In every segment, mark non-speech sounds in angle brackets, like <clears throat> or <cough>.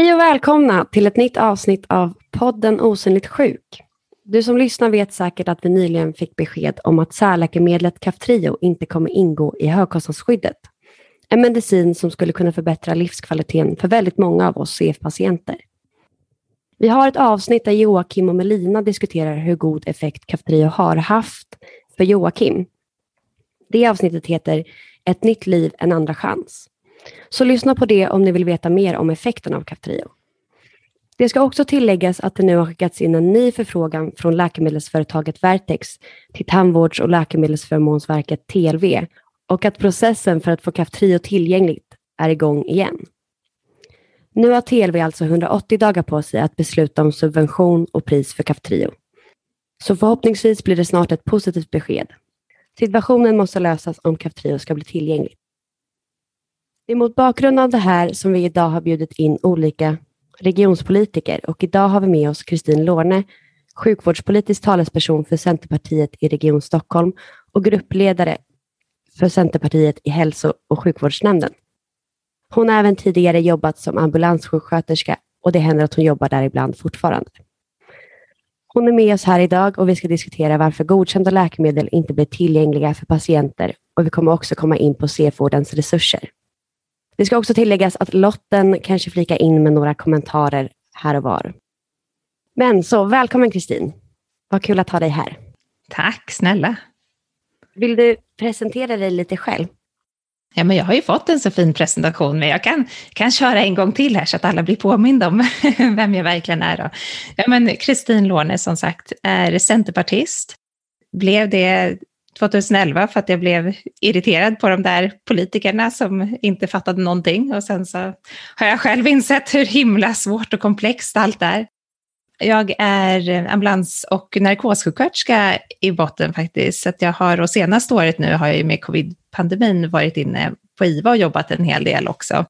Hej och välkomna till ett nytt avsnitt av podden Osynligt sjuk. Du som lyssnar vet säkert att vi nyligen fick besked om att särläkemedlet Kaftrio inte kommer ingå i högkostnadsskyddet. En medicin som skulle kunna förbättra livskvaliteten för väldigt många av oss CF-patienter. Vi har ett avsnitt där Joakim och Melina diskuterar hur god effekt Kaftrio har haft för Joakim. Det avsnittet heter Ett nytt liv, en andra chans. Så lyssna på det om ni vill veta mer om effekten av Kaftrio. Det ska också tilläggas att det nu har skickats in en ny förfrågan från läkemedelsföretaget Vertex till Tandvårds och läkemedelsförmånsverket TLV och att processen för att få Kaftrio tillgängligt är igång igen. Nu har TLV alltså 180 dagar på sig att besluta om subvention och pris för Kaftrio. Så förhoppningsvis blir det snart ett positivt besked. Situationen måste lösas om Kaftrio ska bli tillgängligt. Det är mot bakgrund av det här som vi idag har bjudit in olika regionspolitiker och idag har vi med oss Kristin Lorne, sjukvårdspolitisk talesperson för Centerpartiet i Region Stockholm och gruppledare för Centerpartiet i hälso och sjukvårdsnämnden. Hon har även tidigare jobbat som ambulanssjuksköterska och det händer att hon jobbar där ibland fortfarande. Hon är med oss här idag och vi ska diskutera varför godkända läkemedel inte blir tillgängliga för patienter och vi kommer också komma in på CF-vårdens resurser. Det ska också tilläggas att Lotten kanske flika in med några kommentarer här och var. Men så välkommen Kristin. Vad kul att ha dig här. Tack snälla. Vill du presentera dig lite själv? Ja, men jag har ju fått en så fin presentation, men jag kan, kan köra en gång till här så att alla blir påminda om <laughs> vem jag verkligen är. Då. Ja, men Kristin Låne som sagt är centerpartist. Blev det 2011 för att jag blev irriterad på de där politikerna som inte fattade någonting. Och sen så har jag själv insett hur himla svårt och komplext allt är. Jag är ambulans och narkossjuksköterska i botten faktiskt. Så att jag har, och senaste året nu har jag med covid-pandemin varit inne på IVA och jobbat en hel del också.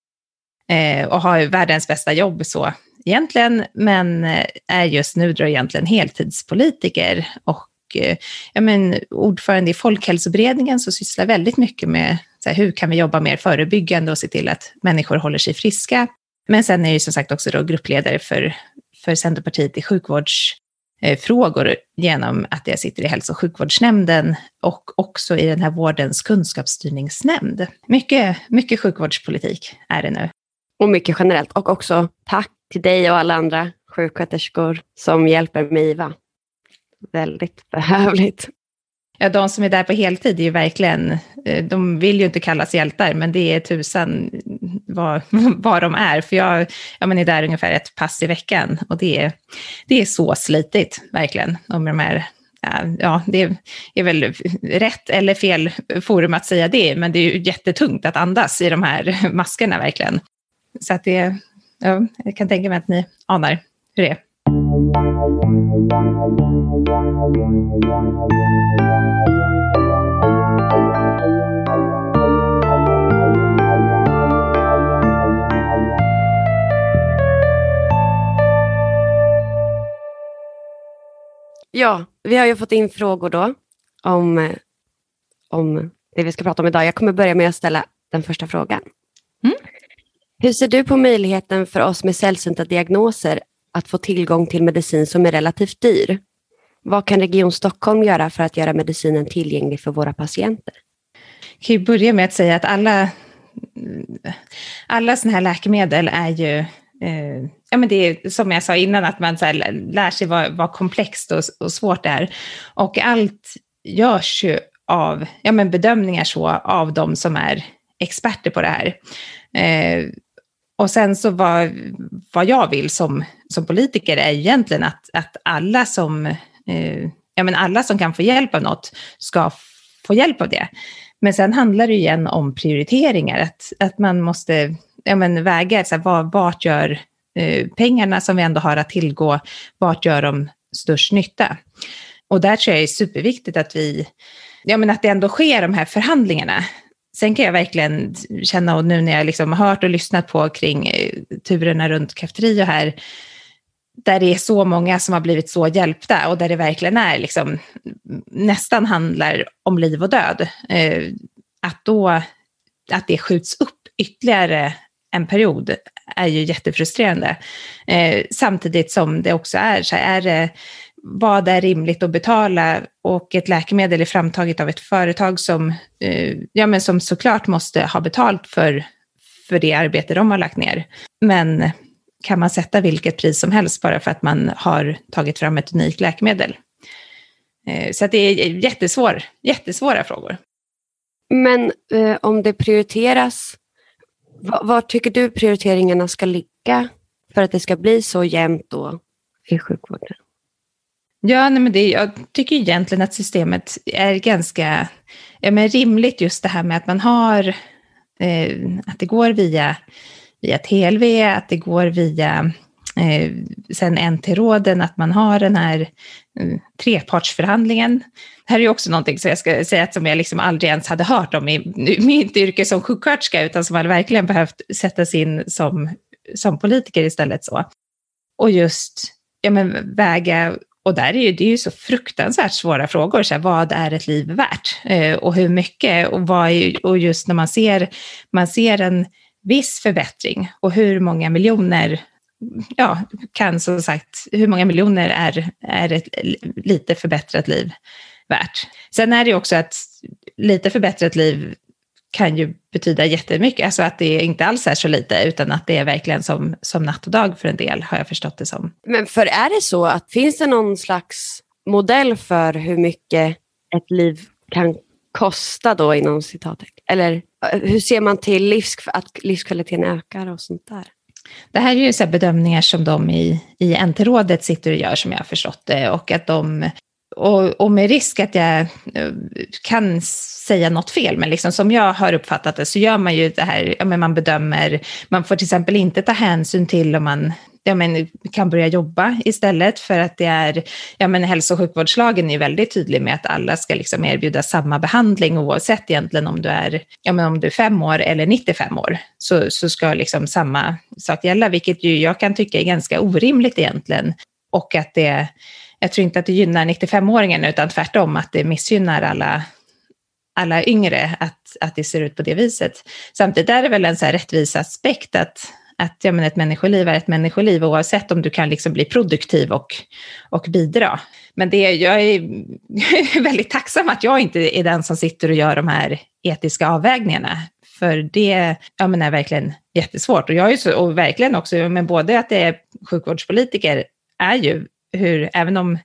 Eh, och har världens bästa jobb så egentligen, men eh, är just nu då egentligen heltidspolitiker och Eh, ja, men, ordförande i Folkhälsoberedningen som sysslar väldigt mycket med så här, hur kan vi jobba mer förebyggande och se till att människor håller sig friska. Men sen är jag ju som sagt också då gruppledare för, för Centerpartiet i sjukvårdsfrågor genom att jag sitter i hälso och sjukvårdsnämnden och också i den här vårdens kunskapsstyrningsnämnd. Mycket, mycket sjukvårdspolitik är det nu. Och mycket generellt. Och också tack till dig och alla andra sjuksköterskor som hjälper med IVA väldigt behövligt. Ja, de som är där på heltid är ju verkligen, eh, de vill ju inte kallas hjältar, men det är tusan vad, <laughs> vad de är. För jag, jag är där ungefär ett pass i veckan och det är, det är så slitigt, verkligen. om de här, ja, det är väl rätt eller fel forum att säga det, men det är ju jättetungt att andas i de här <laughs> maskerna verkligen. Så att det, ja, jag kan tänka mig att ni anar hur det är. Ja, vi har ju fått in frågor då om, om det vi ska prata om idag. Jag kommer börja med att ställa den första frågan. Mm. Hur ser du på möjligheten för oss med sällsynta diagnoser att få tillgång till medicin som är relativt dyr? Vad kan Region Stockholm göra för att göra medicinen tillgänglig för våra patienter? Jag kan ju börja med att säga att alla, alla sådana här läkemedel är ju eh, ja, men det är som jag sa innan, att man så här, lär sig vad, vad komplext och, och, svårt det är. Och allt görs ju av ja, men bedömningar så av de som är experter på det här. Eh, och sen så vad, vad jag vill som, som politiker är egentligen att, att alla, som, eh, ja, men alla som kan få hjälp av något ska få hjälp av det. Men sen handlar det igen om prioriteringar, att, att man måste ja, men väga så här, var, vart gör eh, pengarna som vi ändå har att tillgå, vart gör de störst nytta? Och där tror jag det är superviktigt att vi, ja men att det ändå sker de här förhandlingarna. Sen kan jag verkligen känna, och nu när jag liksom har hört och lyssnat på kring eh, turerna runt Kaftrio här, där det är så många som har blivit så hjälpta och där det verkligen är liksom, nästan handlar om liv och död. Eh, att då, att det skjuts upp ytterligare en period är ju jättefrustrerande. Eh, samtidigt som det också är så här, är det, vad är rimligt att betala och ett läkemedel är framtaget av ett företag som, eh, ja, men som såklart måste ha betalt för, för det arbete de har lagt ner. Men kan man sätta vilket pris som helst bara för att man har tagit fram ett unikt läkemedel? Eh, så det är jättesvår, jättesvåra frågor. Men eh, om det prioriteras, var, var, tycker du prioriteringarna ska ligga för att det ska bli så jämnt då i sjukvården? Ja, nej, men det, jag tycker egentligen att systemet är ganska ja, men rimligt just det här med att man har, eh, att det går via, via TLV, att det går via eh, sen NT-råden, att man har den här eh, trepartsförhandlingen. Det här är ju också någonting som jag ska säga som jag liksom aldrig ens hade hört om i mitt yrke som sjuksköterska, utan som hade verkligen behövt sättas in som, som politiker istället. så. Och just ja, men väga och där är ju, det är ju så fruktansvärt svåra frågor. Så här, vad är ett liv värt? Eh, och hur mycket? Och, vad är, och just när man ser, man ser en viss förbättring och hur många miljoner ja, kan som sagt, hur många miljoner är, är ett lite förbättrat liv värt? Sen är det också att lite förbättrat liv kan ju betyda jättemycket, alltså att det inte alls är så lite, utan att det är verkligen som, som natt och dag för en del, har jag förstått det som. Men för är det så att finns det någon slags modell för hur mycket ett liv kan kosta då inom citatet? Eller hur ser man till livs, att livskvaliteten ökar och sånt där? Det här är ju så bedömningar som de i, i NT-rådet sitter och gör som jag har förstått det och att de och, och, med risk att jag eh, kan säga något fel, men liksom som jag har uppfattat det så gör man ju det här, ja, men man bedömer, man får till exempel inte ta hänsyn till om man ja, men, kan börja jobba istället för att det är, ja men hälso och sjukvårdslagen är väldigt tydlig med att alla ska liksom erbjuda samma behandling oavsett egentligen om du är, ja men om du är fem år eller 95 år så, så ska liksom samma sak gälla, vilket ju jag kan tycka är ganska orimligt egentligen och att det jag tror inte att det gynnar 95-åringen utan tvärtom att det missgynnar alla, alla yngre att, att det ser ut på det viset. Samtidigt är det väl en så här rättvisaspekt att, att ja, men ett människoliv är ett människoliv oavsett om du kan liksom bli produktiv och, och bidra. Men det, <laughs> jag är väldigt tacksam att jag inte är den som sitter och gör de här etiska avvägningarna. För det ja, men är verkligen jättesvårt. Och jag är så, och verkligen också, men både att det är sjukvårdspolitiker är ju hur, även om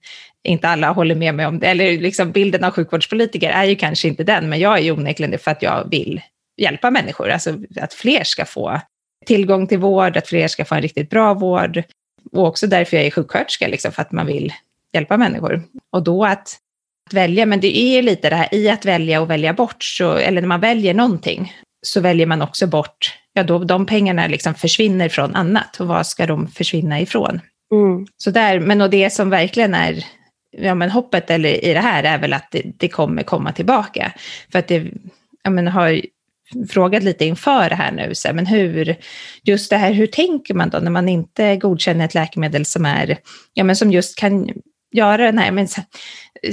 inte alla håller med mig om det, eller liksom bilden av sjukvårdspolitiker är ju kanske inte den, men jag är ju onekligen det för att jag vill hjälpa människor, alltså att fler ska få tillgång till vård, att fler ska få en riktigt bra vård. Och också därför jag är sjuksköterska, liksom, för att man vill hjälpa människor. Och då att, att välja, men det är lite det här i att välja och välja bort, så, eller när man väljer någonting, så väljer man också bort, ja då de pengarna liksom försvinner från annat, och vad ska de försvinna ifrån? Mm. Så där, men och det som verkligen är ja, men hoppet eller i det här är väl att det, det kommer komma tillbaka. För att det ja, men har frågat lite inför det här nu, så här, men hur, just det här, hur tänker man då när man inte godkänner ett läkemedel som är, ja men som just kan göra den här, men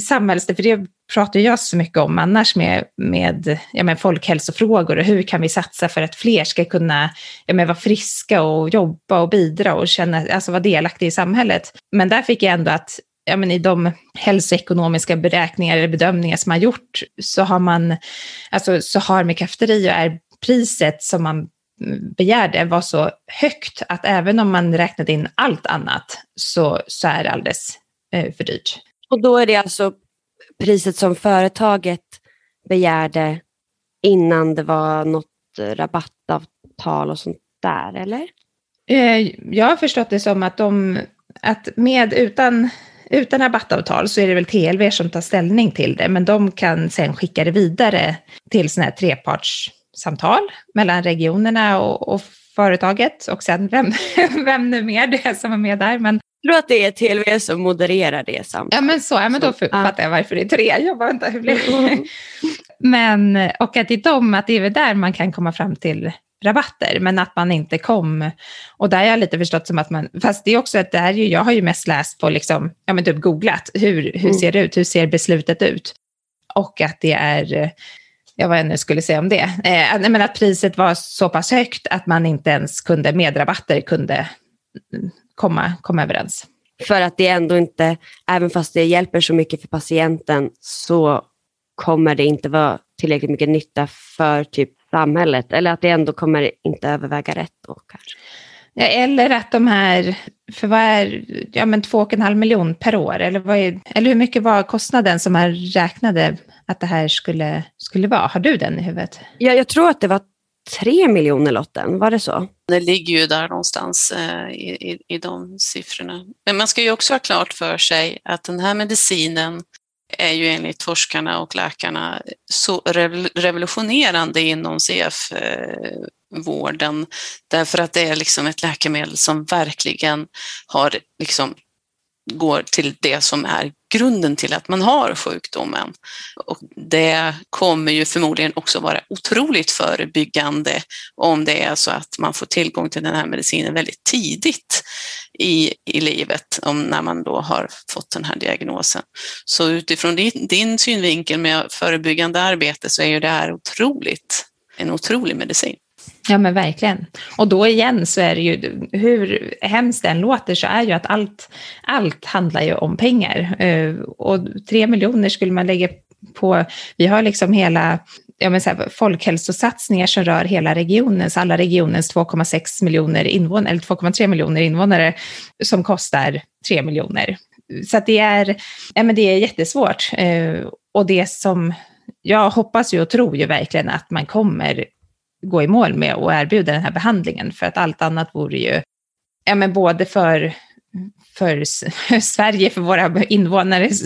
samhälls, för det pratar jag så mycket om annars med, med ja, men folkhälsofrågor och hur kan vi satsa för att fler ska kunna ja, men vara friska och jobba och bidra och känna, alltså vara delaktiga i samhället. Men där fick jag ändå att ja, men i de hälsoekonomiska beräkningar eller bedömningar som man gjort så har man, alltså så har med Cafeteria är priset som man begärde var så högt att även om man räknade in allt annat så, så är det alldeles eh, för dyrt. Och då är det alltså priset som företaget begärde innan det var något rabattavtal och sånt där, eller? Eh, jag har förstått det som att de, att med utan, utan rabattavtal så är det väl TLV som tar ställning till det, men de kan sen skicka det vidare till sådana här trepartssamtal mellan regionerna och, och företaget och sen vem, <laughs> vem nu mer det är som är med där. Men tror att det är TLV som modererar det samtalet. Ja men så, ja, men då fattar jag varför det är tre. Jag bara, vänta, hur blir det? <laughs> Men, och att det är de, att det är där man kan komma fram till rabatter, men att man inte kom. Och där har jag lite förstått som att man, fast det är också att det här, jag har ju mest läst på, liksom, ja men typ googlat, hur, hur mm. ser det ut, hur ser beslutet ut? Och att det är ja, vad jag nu skulle säga om det, eh, men att priset var så pass högt att man inte ens kunde med rabatter kunde komma, komma överens. För att det ändå inte, även fast det hjälper så mycket för patienten, så kommer det inte vara tillräckligt mycket nytta för typ samhället. Eller att det ändå kommer inte överväga rätt då kanske. Ja, eller att de här, för vad är, ja men två och en halv miljon per år, eller, vad är, eller hur mycket var kostnaden som man räknade att det här skulle, skulle vara? Har du den i huvudet? Ja, jag tror att det var tre miljoner lotten, var det så? Det ligger ju där någonstans eh, i, i, i de siffrorna. Men man ska ju också ha klart för sig att den här medicinen är ju enligt forskarna och läkarna så revolutionerande inom CF-vården eh, därför att det är liksom ett läkemedel som verkligen har liksom går till det som är grunden till att man har sjukdomen. Och det kommer ju förmodligen också vara otroligt förebyggande om det är så att man får tillgång till den här medicinen väldigt tidigt i, i livet, om, när man då har fått den här diagnosen. Så utifrån din, din synvinkel med förebyggande arbete så är ju det här otroligt, en otrolig medicin. Ja men verkligen. Och då igen så är det ju, hur hemskt den låter så är ju att allt, allt handlar ju om pengar. Eh, och tre miljoner skulle man lägga på, vi har liksom hela ja, men så här, folkhälsosatsningar som rör hela regionen, så alla regionens 2,6 miljoner invånare, eller 2,3 miljoner invånare, som kostar 3 miljoner. Så det, är, ja, men det är jättesvårt. Eh, och det som jag hoppas ju och tror ju verkligen att man kommer gå i mål med och erbjuda den här behandlingen. För att allt annat vore ju, ja men både för, för <laughs> Sverige, för våra invånares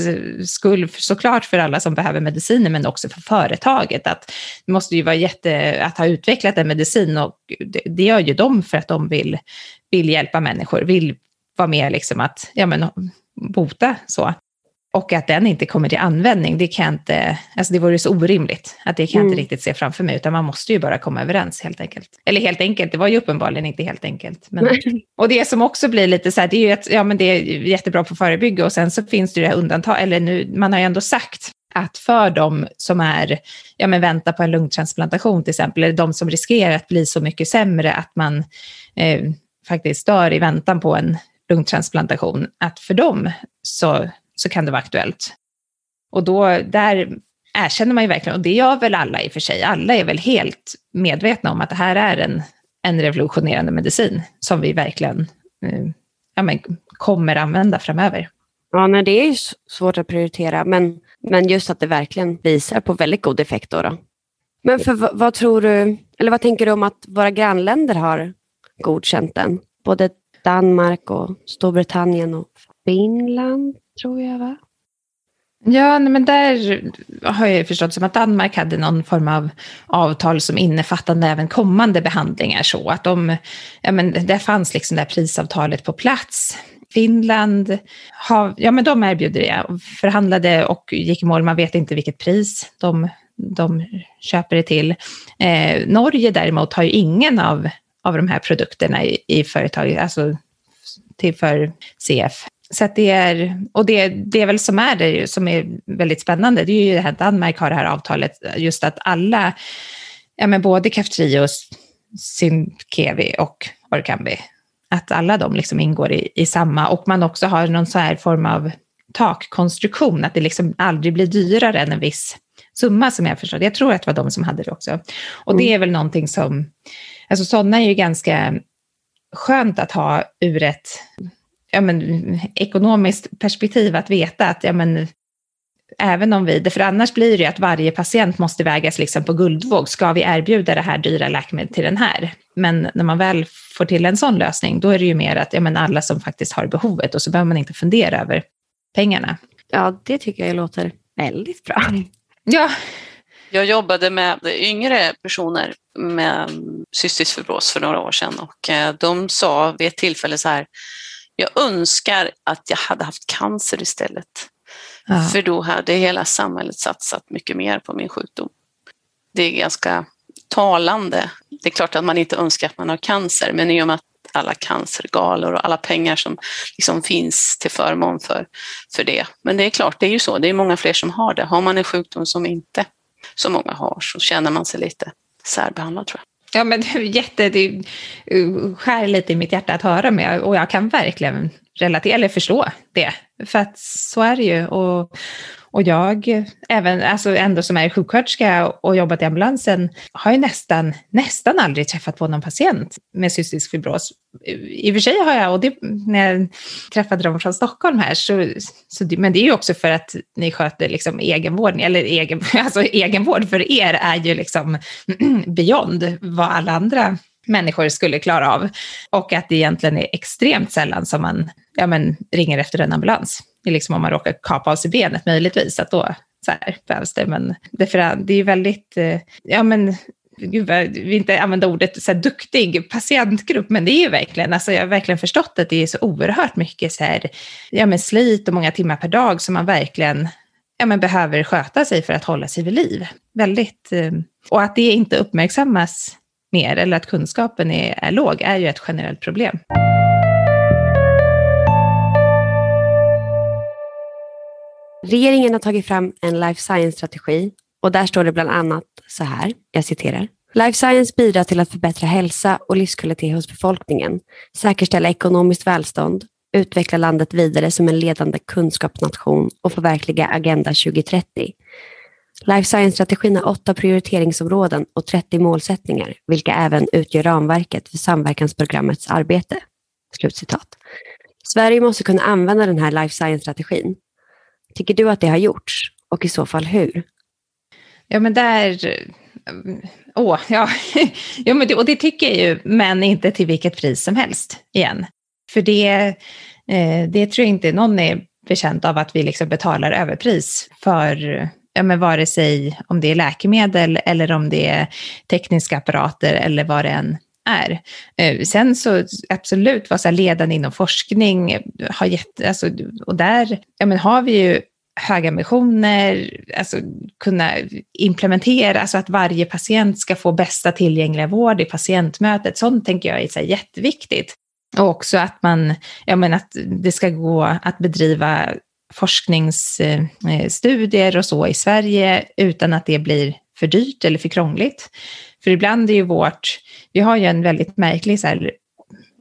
skull, såklart för alla som behöver mediciner, men också för företaget. Att det måste ju vara jätte, att ha utvecklat en medicin och det, det gör ju de för att de vill, vill hjälpa människor, vill vara med liksom att ja, men, bota så. Och att den inte kommer till användning, det kan inte, alltså det vore så orimligt att det kan jag inte mm. riktigt se framför mig, utan man måste ju bara komma överens helt enkelt. Eller helt enkelt, det var ju uppenbarligen inte helt enkelt. Men, och det som också blir lite så här, det är ju att, ja men det är jättebra på förebygga och sen så finns det ju det här undantag, eller nu, man har ju ändå sagt att för de som är, ja men väntar på en lungtransplantation till exempel, eller de som riskerar att bli så mycket sämre att man eh, faktiskt dör i väntan på en lungtransplantation, att för dem så så kan det vara aktuellt. Och då, där erkänner man ju verkligen, och det gör väl alla i och för sig, alla är väl helt medvetna om att det här är en, en revolutionerande medicin som vi verkligen eh, ja, men, kommer använda framöver. Ja, nej, det är ju svårt att prioritera, men, men just att det verkligen visar på väldigt god effekt. Då, då. Men för, vad, vad tror du, eller vad tänker du om att våra grannländer har godkänt den? Både Danmark och Storbritannien och Finland tror jag va? Ja, men där har jag förstått som att Danmark hade någon form av avtal som innefattade även kommande behandlingar så att de, ja men där fanns liksom det här prisavtalet på plats. Finland, har, ja men de erbjuder det, förhandlade och gick i mål, man vet inte vilket pris de, de köper det till. Eh, Norge däremot har ju ingen av, av de här produkterna i, i företaget, alltså till för CF. Så det är, och det, det är väl som är det som är väldigt spännande, det är ju det här Danmark har det här avtalet, just att alla, ja men både Kaftrio, Synkevi och Orkambi, att alla de liksom ingår i, i samma, och man också har någon så här form av takkonstruktion, att det liksom aldrig blir dyrare än en viss summa som jag förstår. Jag tror att det var de som hade det också. Och det mm. är väl någonting som, alltså sådana är ju ganska skönt att ha ur ett ja, men, ekonomiskt perspektiv att veta att ja, men, även om vi, för annars blir det att varje patient måste vägas liksom på guldvåg. Ska vi erbjuda det här dyra läkemedlet till den här? Men när man väl får till en sån lösning, då är det ju mer att ja, men alla som faktiskt har behovet och så behöver man inte fundera över pengarna. Ja, det tycker jag låter väldigt bra. Ja. Jag jobbade med yngre personer med cystisk fibros för några år sedan och eh, de sa vid ett tillfälle så här, jag önskar att jag hade haft cancer istället. Ja. För då hade hela samhället satsat mycket mer på min sjukdom. Det är ganska talande. Det är klart att man inte önskar att man har cancer, men i och med att alla cancergalor och alla pengar som liksom finns till förmån för, för det. Men det är klart, det är ju så, det är många fler som har det. Har man en sjukdom som inte som många har så känner man sig lite särbehandlad tror jag. Ja, men det är jätte, det eh, skär lite i mitt hjärta att höra med och jag kan verkligen relatera eller förstå det. För att så är det ju. Och, och jag, även, alltså ändå som är sjuksköterska och jobbat i ambulansen, har ju nästan, nästan aldrig träffat på någon patient med cystisk fibros. I och för sig har jag, och det, när jag träffade dem från Stockholm här, så, så, men det är ju också för att ni sköter liksom egenvård, eller egen, <laughs> alltså egenvård för er är ju liksom <clears throat> beyond vad alla andra människor skulle klara av. Och att det egentligen är extremt sällan som man ja, men, ringer efter en ambulans. Liksom om man råkar kapa av sig benet möjligtvis, att då så här, behövs det. Men det, är ju väldigt, eh, ja men gud jag vill inte använda ordet så här, duktig patientgrupp, men det är ju verkligen, alltså jag har verkligen förstått att det är så oerhört mycket så här, ja men slit och många timmar per dag som man verkligen ja, men behöver sköta sig för att hålla sig vid liv. Väldigt, eh, och att det inte uppmärksammas mer eller att kunskapen är, är låg är ju ett generellt problem. Regeringen har tagit fram en life science-strategi och där står det bland annat så här, jag citerar. Life science bidrar till att förbättra hälsa och livskvalitet hos befolkningen, säkerställa ekonomiskt välstånd, utveckla landet vidare som en ledande kunskapsnation och förverkliga Agenda 2030. Life Science-strategin har åtta prioriteringsområden och 30 målsättningar, vilka även utgör ramverket för samverkansprogrammets arbete. Slutcitat. Sverige måste kunna använda den här Life Science-strategin. Tycker du att det har gjorts och i så fall hur? Ja, men där... Eh, åh, ja. <laughs> ja men det, och det tycker jag ju, men inte till vilket pris som helst igen. För det, eh, det tror jag inte någon är bekänt av att vi liksom betalar överpris för ja, men vare sig om det är läkemedel eller om det är tekniska apparater eller vad det än är. Eh, sen så absolut vara ledande inom forskning, har gett, alltså, och där ja, men har vi ju höga ambitioner, alltså kunna implementera, alltså att varje patient ska få bästa tillgängliga vård i patientmötet. Sånt tänker jag är så jätteviktigt. Och också att man, ja men att det ska gå att bedriva forskningsstudier eh, och så i Sverige utan att det blir för dyrt eller för krångligt. För ibland är ju vårt, vi har ju en väldigt märklig så här,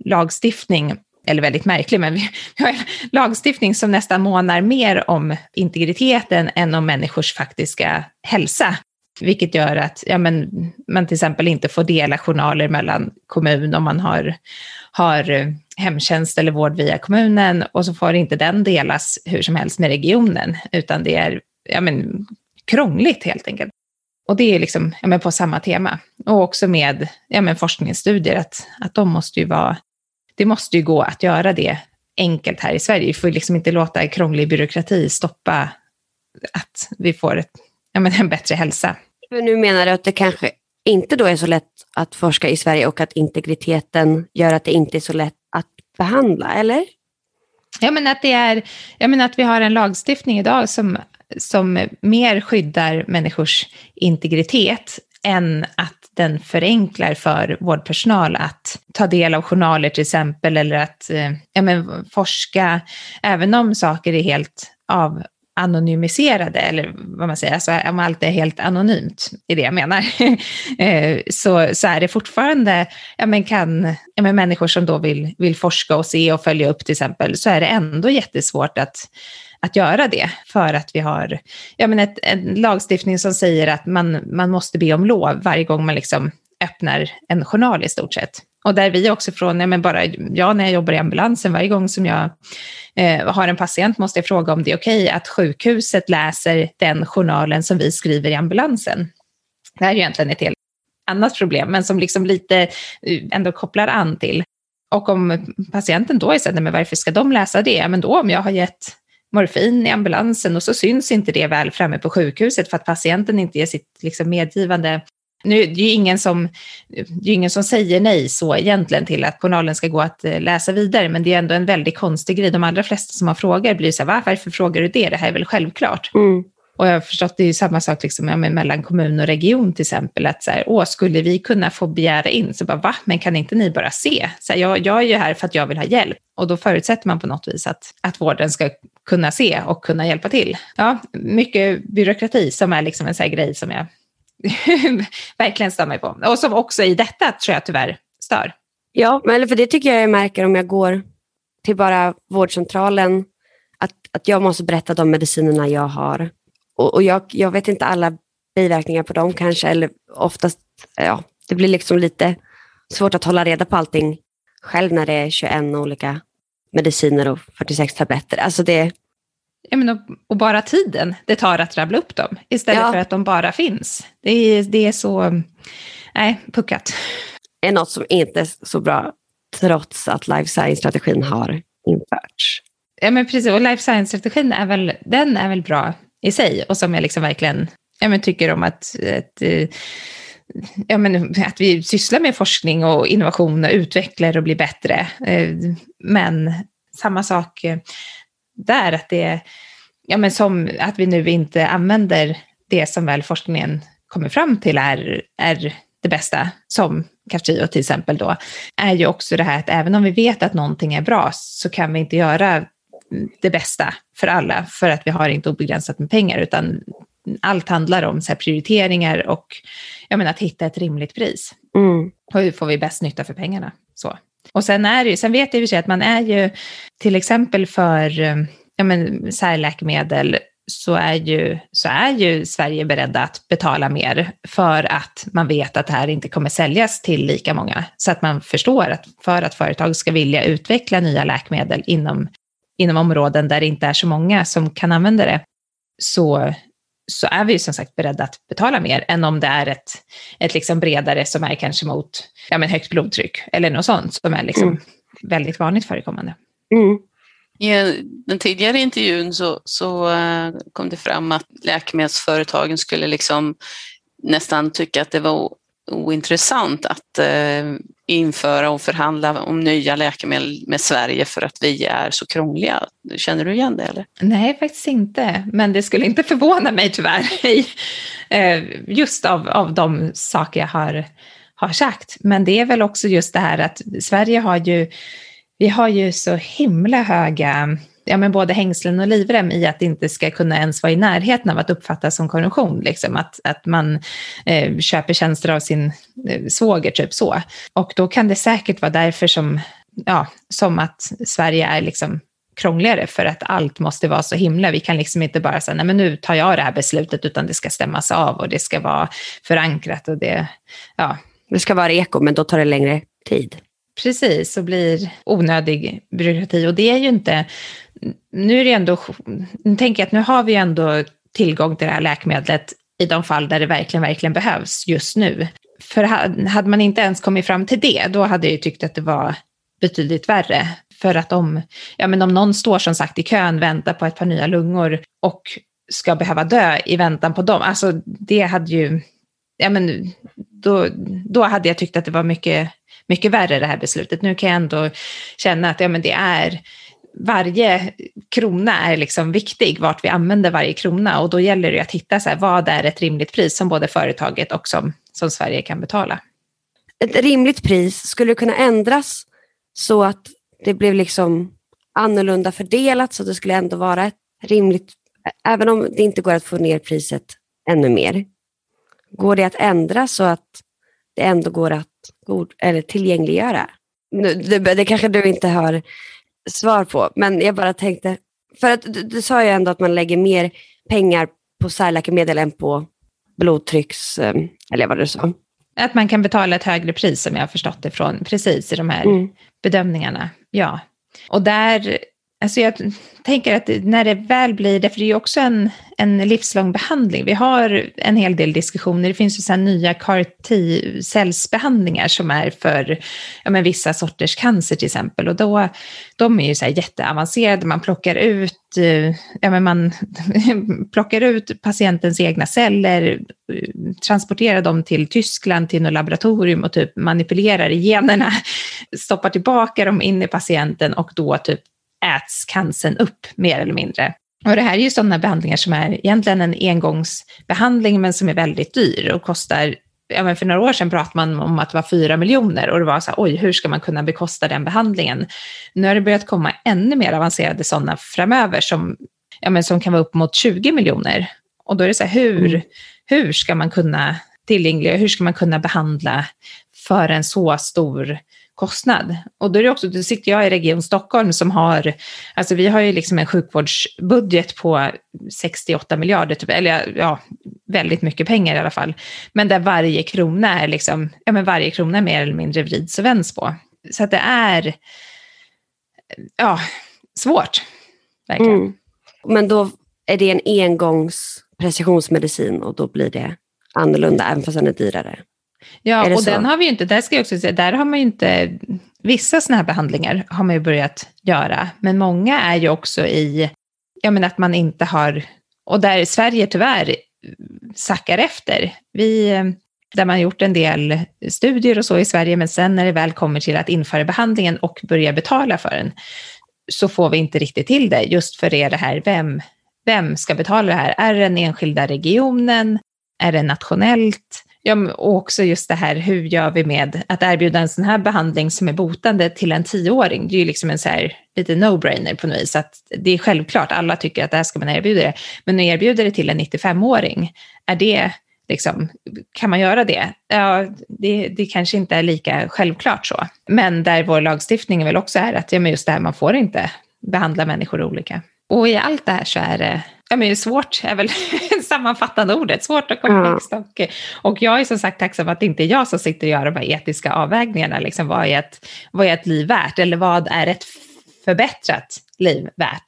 lagstiftning, eller väldigt märklig, men vi, har en lagstiftning som nästan månar mer om integriteten än om människors faktiska hälsa. Vilket gör att ja, men, man till exempel inte får dela journaler mellan kommun om man har, har eh, hemtjänst eller vård via kommunen och så får inte den delas hur som helst med regionen, utan det är ja, men, krångligt helt enkelt. Och det är liksom ja, men på samma tema. Och också med ja, men forskningsstudier, att, att de måste ju vara, det måste ju gå att göra det enkelt här i Sverige. Vi får liksom inte låta krånglig byråkrati stoppa att vi får ett, ja, men en bättre hälsa. Men nu menar du att det kanske inte då är så lätt att forska i Sverige och att integriteten gör att det inte är så lätt att behandla, eller? Ja, men att, det är, jag menar att vi har en lagstiftning idag som, som mer skyddar människors integritet än att den förenklar för vårdpersonal att ta del av journaler till exempel, eller att eh, ja, men, forska, även om saker är helt av, anonymiserade, eller vad man säger, alltså om allt är helt anonymt, är det jag menar, <laughs> eh, så, så är det fortfarande, ja men kan, ja men människor som då vill, vill forska och se och följa upp till exempel, så är det ändå jättesvårt att, att göra det, för att vi har ja men ett, en lagstiftning som säger att man, man måste be om lov varje gång man liksom öppnar en journal i stort sett. Och där vi också från, ja, men bara jag när jag jobbar i ambulansen, varje gång som jag eh, har en patient måste jag fråga om det är okej okay att sjukhuset läser den journalen som vi skriver i ambulansen. Det här är egentligen ett helt annat problem, men som liksom lite eh, ändå kopplar an till. Och om patienten då är så men varför ska de läsa det? Men då om jag har gett morfin i ambulansen och så syns inte det väl framme på sjukhuset för att patienten inte ger sitt liksom, medgivande nu, det är ju ingen som, det är ingen som säger nej så egentligen till att journalen ska gå att eh, läsa vidare, men det är ändå en väldigt konstig grej. De allra flesta som har frågor blir så här, varför frågar du det? Det här är väl självklart. Mm. Och jag har förstått, det är ju samma sak liksom, ja, mellan kommun och region till exempel, att så här, åh, skulle vi kunna få begära in? Så bara, va? Men kan inte ni bara se? Så här, jag, jag är ju här för att jag vill ha hjälp. Och då förutsätter man på något vis att, att vården ska kunna se och kunna hjälpa till. Ja, mycket byråkrati som är liksom en sån här grej som jag <laughs> verkligen stör mig på. Och som också i detta tror jag tyvärr stör. Ja, men för det tycker jag jag märker om jag går till bara vårdcentralen, att, att jag måste berätta de medicinerna jag har. Och, och jag, jag vet inte alla biverkningar på dem kanske, eller oftast, ja, det blir liksom lite svårt att hålla reda på allting själv när det är 21 olika mediciner och 46 tabletter. Alltså det... Ja, men och, och bara tiden det tar att rabbla upp dem, istället ja. för att de bara finns. Det är, det är så, nej, puckat. Det är något som inte är så bra, trots att life science-strategin har införts. Ja, men precis. Och life science-strategin är väl, den är väl bra i sig och som jag liksom verkligen ja, men tycker om att, att eh, ja, men, att vi sysslar med forskning och innovation och utvecklar och blir bättre. Eh, men samma sak eh, där, att det ja, men som att vi nu inte använder det som väl forskningen kommer fram till är, är det bästa, som Kaftrio till exempel då, är ju också det här att även om vi vet att någonting är bra så kan vi inte göra det bästa för alla för att vi har inte obegränsat med pengar utan allt handlar om så prioriteringar och jag menar, att hitta ett rimligt pris. Mm. Och hur får vi bäst nytta för pengarna? Så. Och sen, är det, sen vet jag i och för sig att man är ju till exempel för ja, men, särläkemedel så är, ju, så är ju Sverige beredda att betala mer för att man vet att det här inte kommer säljas till lika många. Så att man förstår att för att företag ska vilja utveckla nya läkemedel inom, inom områden där det inte är så många som kan använda det, så, så är vi ju som sagt beredda att betala mer än om det är ett, ett liksom bredare som är kanske mot ja, men högt blodtryck eller något sånt som är liksom mm. väldigt vanligt förekommande. Mm. I den tidigare intervjun så, så eh, kom det fram att läkemedelsföretagen skulle liksom nästan tycka att det var ointressant att eh, införa och förhandla om nya läkemedel med Sverige för att vi är så krångliga. Känner du igen det? Eller? Nej, faktiskt inte. Men det skulle inte förvåna mig tyvärr. <laughs> Eh, just av, av de saker jag har, har sagt. Men det är väl också just det här att Sverige har ju, vi har ju så himla höga ja, men både hängslen och livrem i att det inte ska kunna ens vara i närheten av att uppfattas som korruption. Liksom. Att, att man eh, köper tjänster av sin eh, svåger, typ så. Och då kan det säkert vara därför som, ja, som att Sverige är liksom krångligare för att allt måste vara så himla. Vi kan liksom inte bara säga, nej men nu tar jag det här beslutet, utan det ska stämmas av och det ska vara förankrat och det, ja. Det ska vara eko, men då tar det längre tid. Precis, och blir onödig byråkrati. Och det är ju inte, nu är det ändå, nu tänker jag att nu har vi ändå tillgång till det här läkemedlet i de fall där det verkligen, verkligen behövs just nu. För hade man inte ens kommit fram till det, då hade jag ju tyckt att det var betydligt värre. För att om, ja men om någon står som sagt i kön, väntar på ett par nya lungor och ska behöva dö i väntan på dem, alltså det hade ju, ja men då, då hade jag tyckt att det var mycket mycket värre det här beslutet. Nu kan jag ändå känna att ja, men det är varje krona är liksom viktig, vart vi använder varje krona och då gäller det att hitta så här, vad är ett rimligt pris som både företaget och som, som Sverige kan betala. Ett rimligt pris skulle kunna ändras så att det blev liksom annorlunda fördelat så det skulle ändå vara ett rimligt, även om det inte går att få ner priset ännu mer. Går det att ändra så att det ändå går att god, eller tillgängliggöra? Det, det kanske du inte har svar på, men jag bara tänkte, för att du, du sa ju ändå att man lägger mer pengar på särläkemedel än på blodtrycks, eh, eller vad du sa. Att man kan betala ett högre pris som jag har förstått det från, precis i de här mm. bedömningarna. Ja. Och där Alltså jag tänker att när det väl blir det, för det är ju också en, en livslång behandling. Vi har en hel del diskussioner. Det finns ju så nya CAR T-cellsbehandlingar som är för ja, men vissa sorters cancer till exempel. Och då, de är ju så här jätteavancerade. Man plockar ut, eh, ja, men man <laughs> plockar ut patientens egna celler, transporterar dem till Tyskland till något laboratorium och typ manipulerar i generna, <laughs> stoppar tillbaka dem in i patienten och då typ äts cancern upp mer eller mindre. Och det här är ju sådana behandlingar som är egentligen en engångsbehandling men som är väldigt dyr och kostar ja, men för några år sedan pratade man om att det var 4 miljoner och det var så här, oj, hur ska man kunna bekosta den behandlingen? Nu har det börjat komma ännu mer avancerade sådana framöver som, ja, men som kan vara upp mot 20 miljoner. Och då är det så här, hur, mm. hur ska man kunna tillgängliggöra, hur ska man kunna behandla för en så stor kostnad. Och då är det också, då sitter jag i Region Stockholm som har, alltså vi har ju liksom en sjukvårdsbudget på 68 miljarder, typ, eller ja, väldigt mycket pengar i alla fall. Men där varje krona är liksom, ja men varje krona är mer eller mindre vrids och vänds på. Så att det är, ja, svårt. Verkligen. Mm. Men då är det en engångs precisionsmedicin och då blir det annorlunda även fast den är dyrare. Ja, och så? den har vi ju inte, där ska jag också säga, där har man ju inte, vissa sådana här behandlingar har man ju börjat göra, men många är ju också i, ja men att man inte har, och där Sverige tyvärr sackar efter. Vi, där man gjort en del studier och så i Sverige, men sen när det väl kommer till att införa behandlingen och börja betala för den, så får vi inte riktigt till det, just för det, det här, vem, vem ska betala det här? Är det den enskilda regionen? Är det nationellt? Ja, och också just det här, hur gör vi med att erbjuda en sån här behandling som är botande till en tioåring? Det är ju liksom en så här lite no-brainer på något vis. Att det är självklart, alla tycker att det här ska man erbjuda det. Men att erbjuda det till en 95-åring, är det liksom, kan man göra det? Ja, det, det kanske inte är lika självklart så. Men där vår lagstiftning väl också är att ja, men just det här, man får inte behandla människor olika. Och i allt det här så är det Ja, men svårt är väl <laughs> sammanfattande ordet, svårt och komplext. Ja. Och, och jag är som sagt tacksam att det inte är jag som sitter och gör de här etiska avvägningarna. Liksom, vad, är ett, vad är ett liv värt? Eller vad är ett förbättrat liv värt.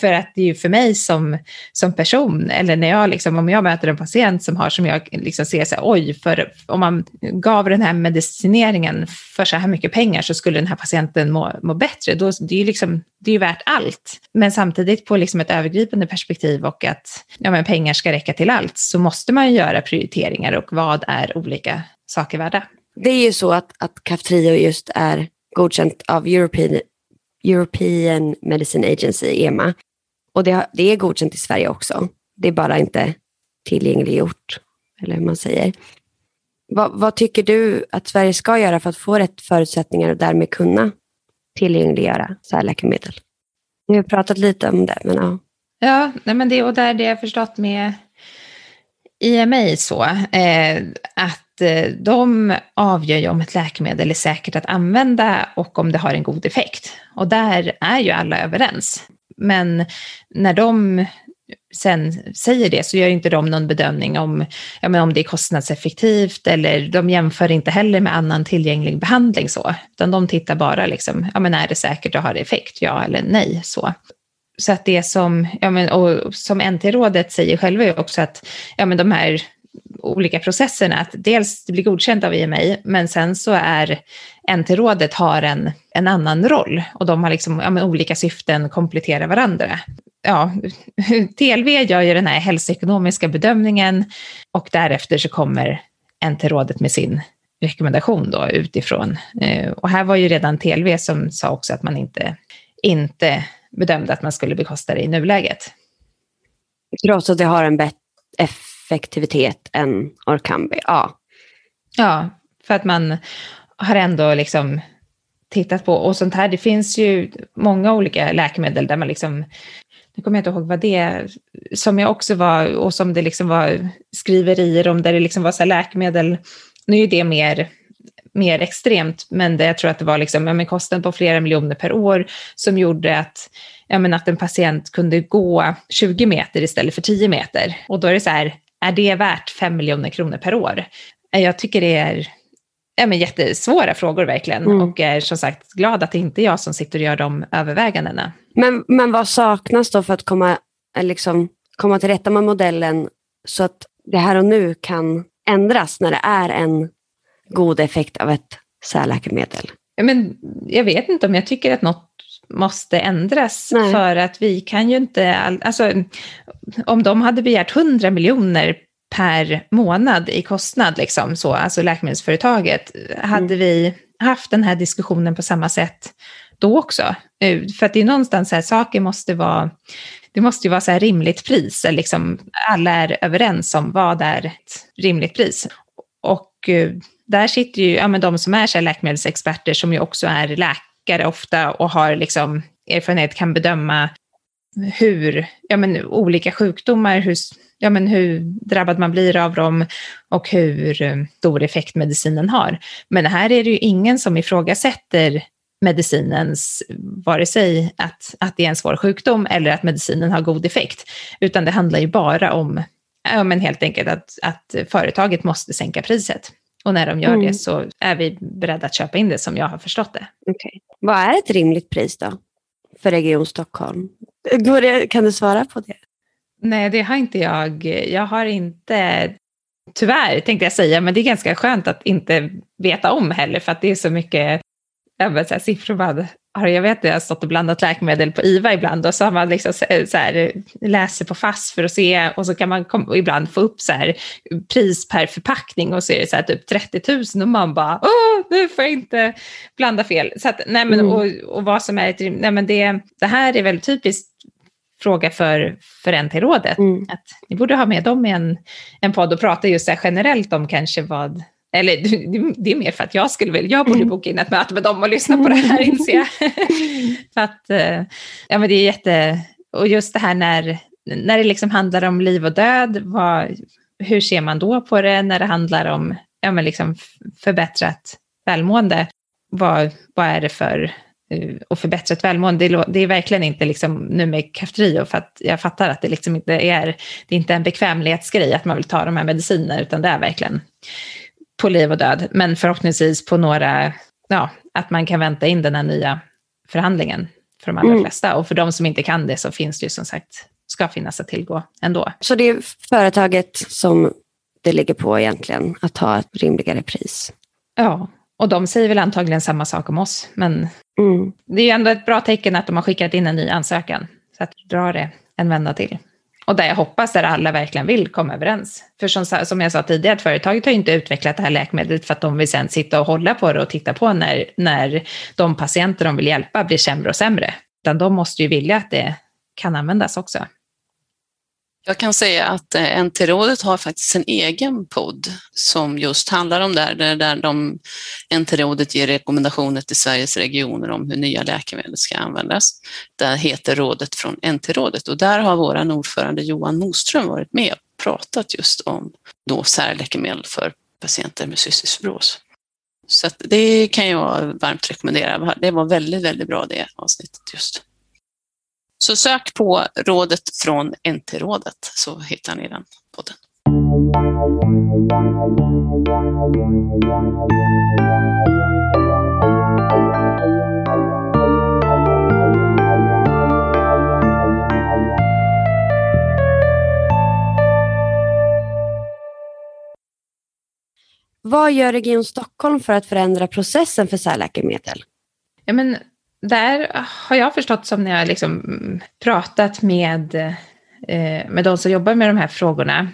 För att det är ju för mig som, som person, eller när jag liksom, om jag möter en patient som har, som jag liksom ser så här, oj, för om man gav den här medicineringen för så här mycket pengar så skulle den här patienten må, må bättre. Då, det är ju liksom, det är värt allt. Men samtidigt på liksom ett övergripande perspektiv och att ja, men pengar ska räcka till allt så måste man ju göra prioriteringar och vad är olika saker värda. Det är ju så att, att Kaftrio just är godkänt av European European Medicine Agency, EMA. Och det, det är godkänt i Sverige också. Det är bara inte tillgängliggjort, eller hur man säger. Vad, vad, tycker du att Sverige ska göra för att få rätt förutsättningar och därmed kunna tillgängliggöra särläkemedel? Vi har pratat lite om det, men ja. Ja, nej men det, och där det jag förstått med IMA så, eh, att Eh, de avgör ju om ett läkemedel är säkert att använda och om det har en god effekt. Och där är ju alla överens. Men när de sen säger det så gör inte de någon bedömning om, ja, men om det är kostnadseffektivt eller de jämför inte heller med annan tillgänglig behandling så, utan de tittar bara liksom, ja men är det säkert och har det effekt, ja eller nej så. Så att det som, ja men, och som NT-rådet säger själva är också att ja men de här olika processerna. Att dels det blir godkänt av IMA, men sen så är NT-rådet har en, en annan roll och de har liksom, ja, olika syften kompletterar varandra. Ja, <laughs> TLV gör ju den här hälsoekonomiska bedömningen och därefter så kommer NT-rådet med sin rekommendation då utifrån. Eh, och här var ju redan TLV som sa också att man inte, inte bedömde att man skulle bekosta det i nuläget. Trots att det har en bättre effektivitet än Orkambi. Ja. ja, för att man har ändå liksom tittat på, och sånt här, det finns ju många olika läkemedel där man liksom, nu kommer jag inte ihåg vad det som jag också var, och som det liksom var skriverier om, där det liksom var så här läkemedel, nu är det mer mer extremt, men det, jag tror att det var liksom, ja, men på flera miljoner per år som gjorde att, ja, men att en patient kunde gå 20 meter istället för 10 meter. Och då är det så här, är det värt 5 miljoner kronor per år? Jag tycker det är ja, men jättesvåra frågor verkligen mm. och är som sagt glad att det inte är jag som sitter och gör de övervägandena. Men, men vad saknas då för att komma, liksom, komma till rätta med modellen så att det här och nu kan ändras när det är en god effekt av ett särläkemedel? Men jag vet inte om jag tycker att något måste ändras Nej. för att vi kan ju inte, alltså om de hade begärt 100 miljoner per månad i kostnad, liksom, så, alltså läkemedelsföretaget, mm. hade vi haft den här diskussionen på samma sätt då också? Eh, för att det är någonstans så här, saker måste vara, det måste ju vara så här rimligt pris, liksom alla är överens om vad är ett rimligt pris. Och eh, där sitter ju ja, men de som är så läkemedelsexperter som ju också är läkare ofta och har liksom erfarenhet, kan bedöma hur ja, men, olika sjukdomar, hur, ja, men, hur drabbad man blir av dem och hur eh, stor effekt medicinen har. Men här är det ju ingen som ifrågasätter medicinens, vare sig att, att det är en svår sjukdom eller att medicinen har god effekt, utan det handlar ju bara om ja, men helt enkelt att, att företaget måste sänka priset. Och när de gör mm. det så är vi beredda att köpa in det som jag har förstått det. Okay. Vad är ett rimligt pris då för Region Stockholm? Det, kan du svara på det? Nej, det har inte jag. Jag har inte, tyvärr tänkte jag säga, men det är ganska skönt att inte veta om heller för att det är så mycket jag vet, så här, siffror bara, jag vet att jag har stått och blandat läkemedel på IVA ibland och så har man liksom så här, läser på FASS för att se och så kan man ibland få upp så här, pris per förpackning och så är det så här, typ 30 000 och man bara åh, nu får jag inte blanda fel. Så att, nej, men, mm. och, och vad som är ett nej, men det, det här är väldigt typiskt fråga för, för NT-rådet. Mm. Att ni borde ha med dem i en, en podd och prata just så generellt om kanske vad, eller det är mer för att jag skulle vilja, jag borde mm. boka in ett möte med dem och lyssna på det här inser jag. <laughs> för att, eh, ja men det är jätte, och just det här när, när det liksom handlar om liv och död, vad, hur ser man då på det när det handlar om ja men liksom förbättrat välmående? Vad, vad är det för eh, och förbättrat välmående, det, det är verkligen inte liksom nu med Kaftrio, för att jag fattar att det liksom inte är, det är inte en bekvämlighetsgrej att man vill ta de här medicinerna, utan det är verkligen på liv och död, men förhoppningsvis på några, ja, att man kan vänta in den här nya förhandlingen för de allra mm. flesta. Och för de som inte kan det så finns det ju som sagt, ska finnas att tillgå ändå. Så det är företaget som det ligger på egentligen, att ta ett rimligare pris? Ja, och de säger väl antagligen samma sak om oss, men mm. det är ju ändå ett bra tecken att de har skickat in en ny ansökan, så att dra det en vända till. Och där jag hoppas att alla verkligen vill komma överens. För som, som jag sa tidigare, att företaget har ju inte utvecklat det här läkemedlet för att de vill sen sitta och hålla på det och titta på när, när de patienter de vill hjälpa blir sämre och sämre. Utan de måste ju vilja att det kan användas också. Jag kan säga att eh, NT-rådet har faktiskt en egen podd som just handlar om det här, där de, NT-rådet ger rekommendationer till Sveriges regioner om hur nya läkemedel ska användas. Där heter Rådet från NT-rådet och där har vår ordförande Johan Moström varit med och pratat just om då särläkemedel för patienter med cystisk fibros. Så det kan jag varmt rekommendera. Det var väldigt, väldigt bra det avsnittet just. Så sök på rådet från NT-rådet så hittar ni den podden. Vad gör Region Stockholm för att förändra processen för särläkemedel? Ja, men där har jag förstått som när jag liksom pratat med, eh, med de som jobbar med de här frågorna,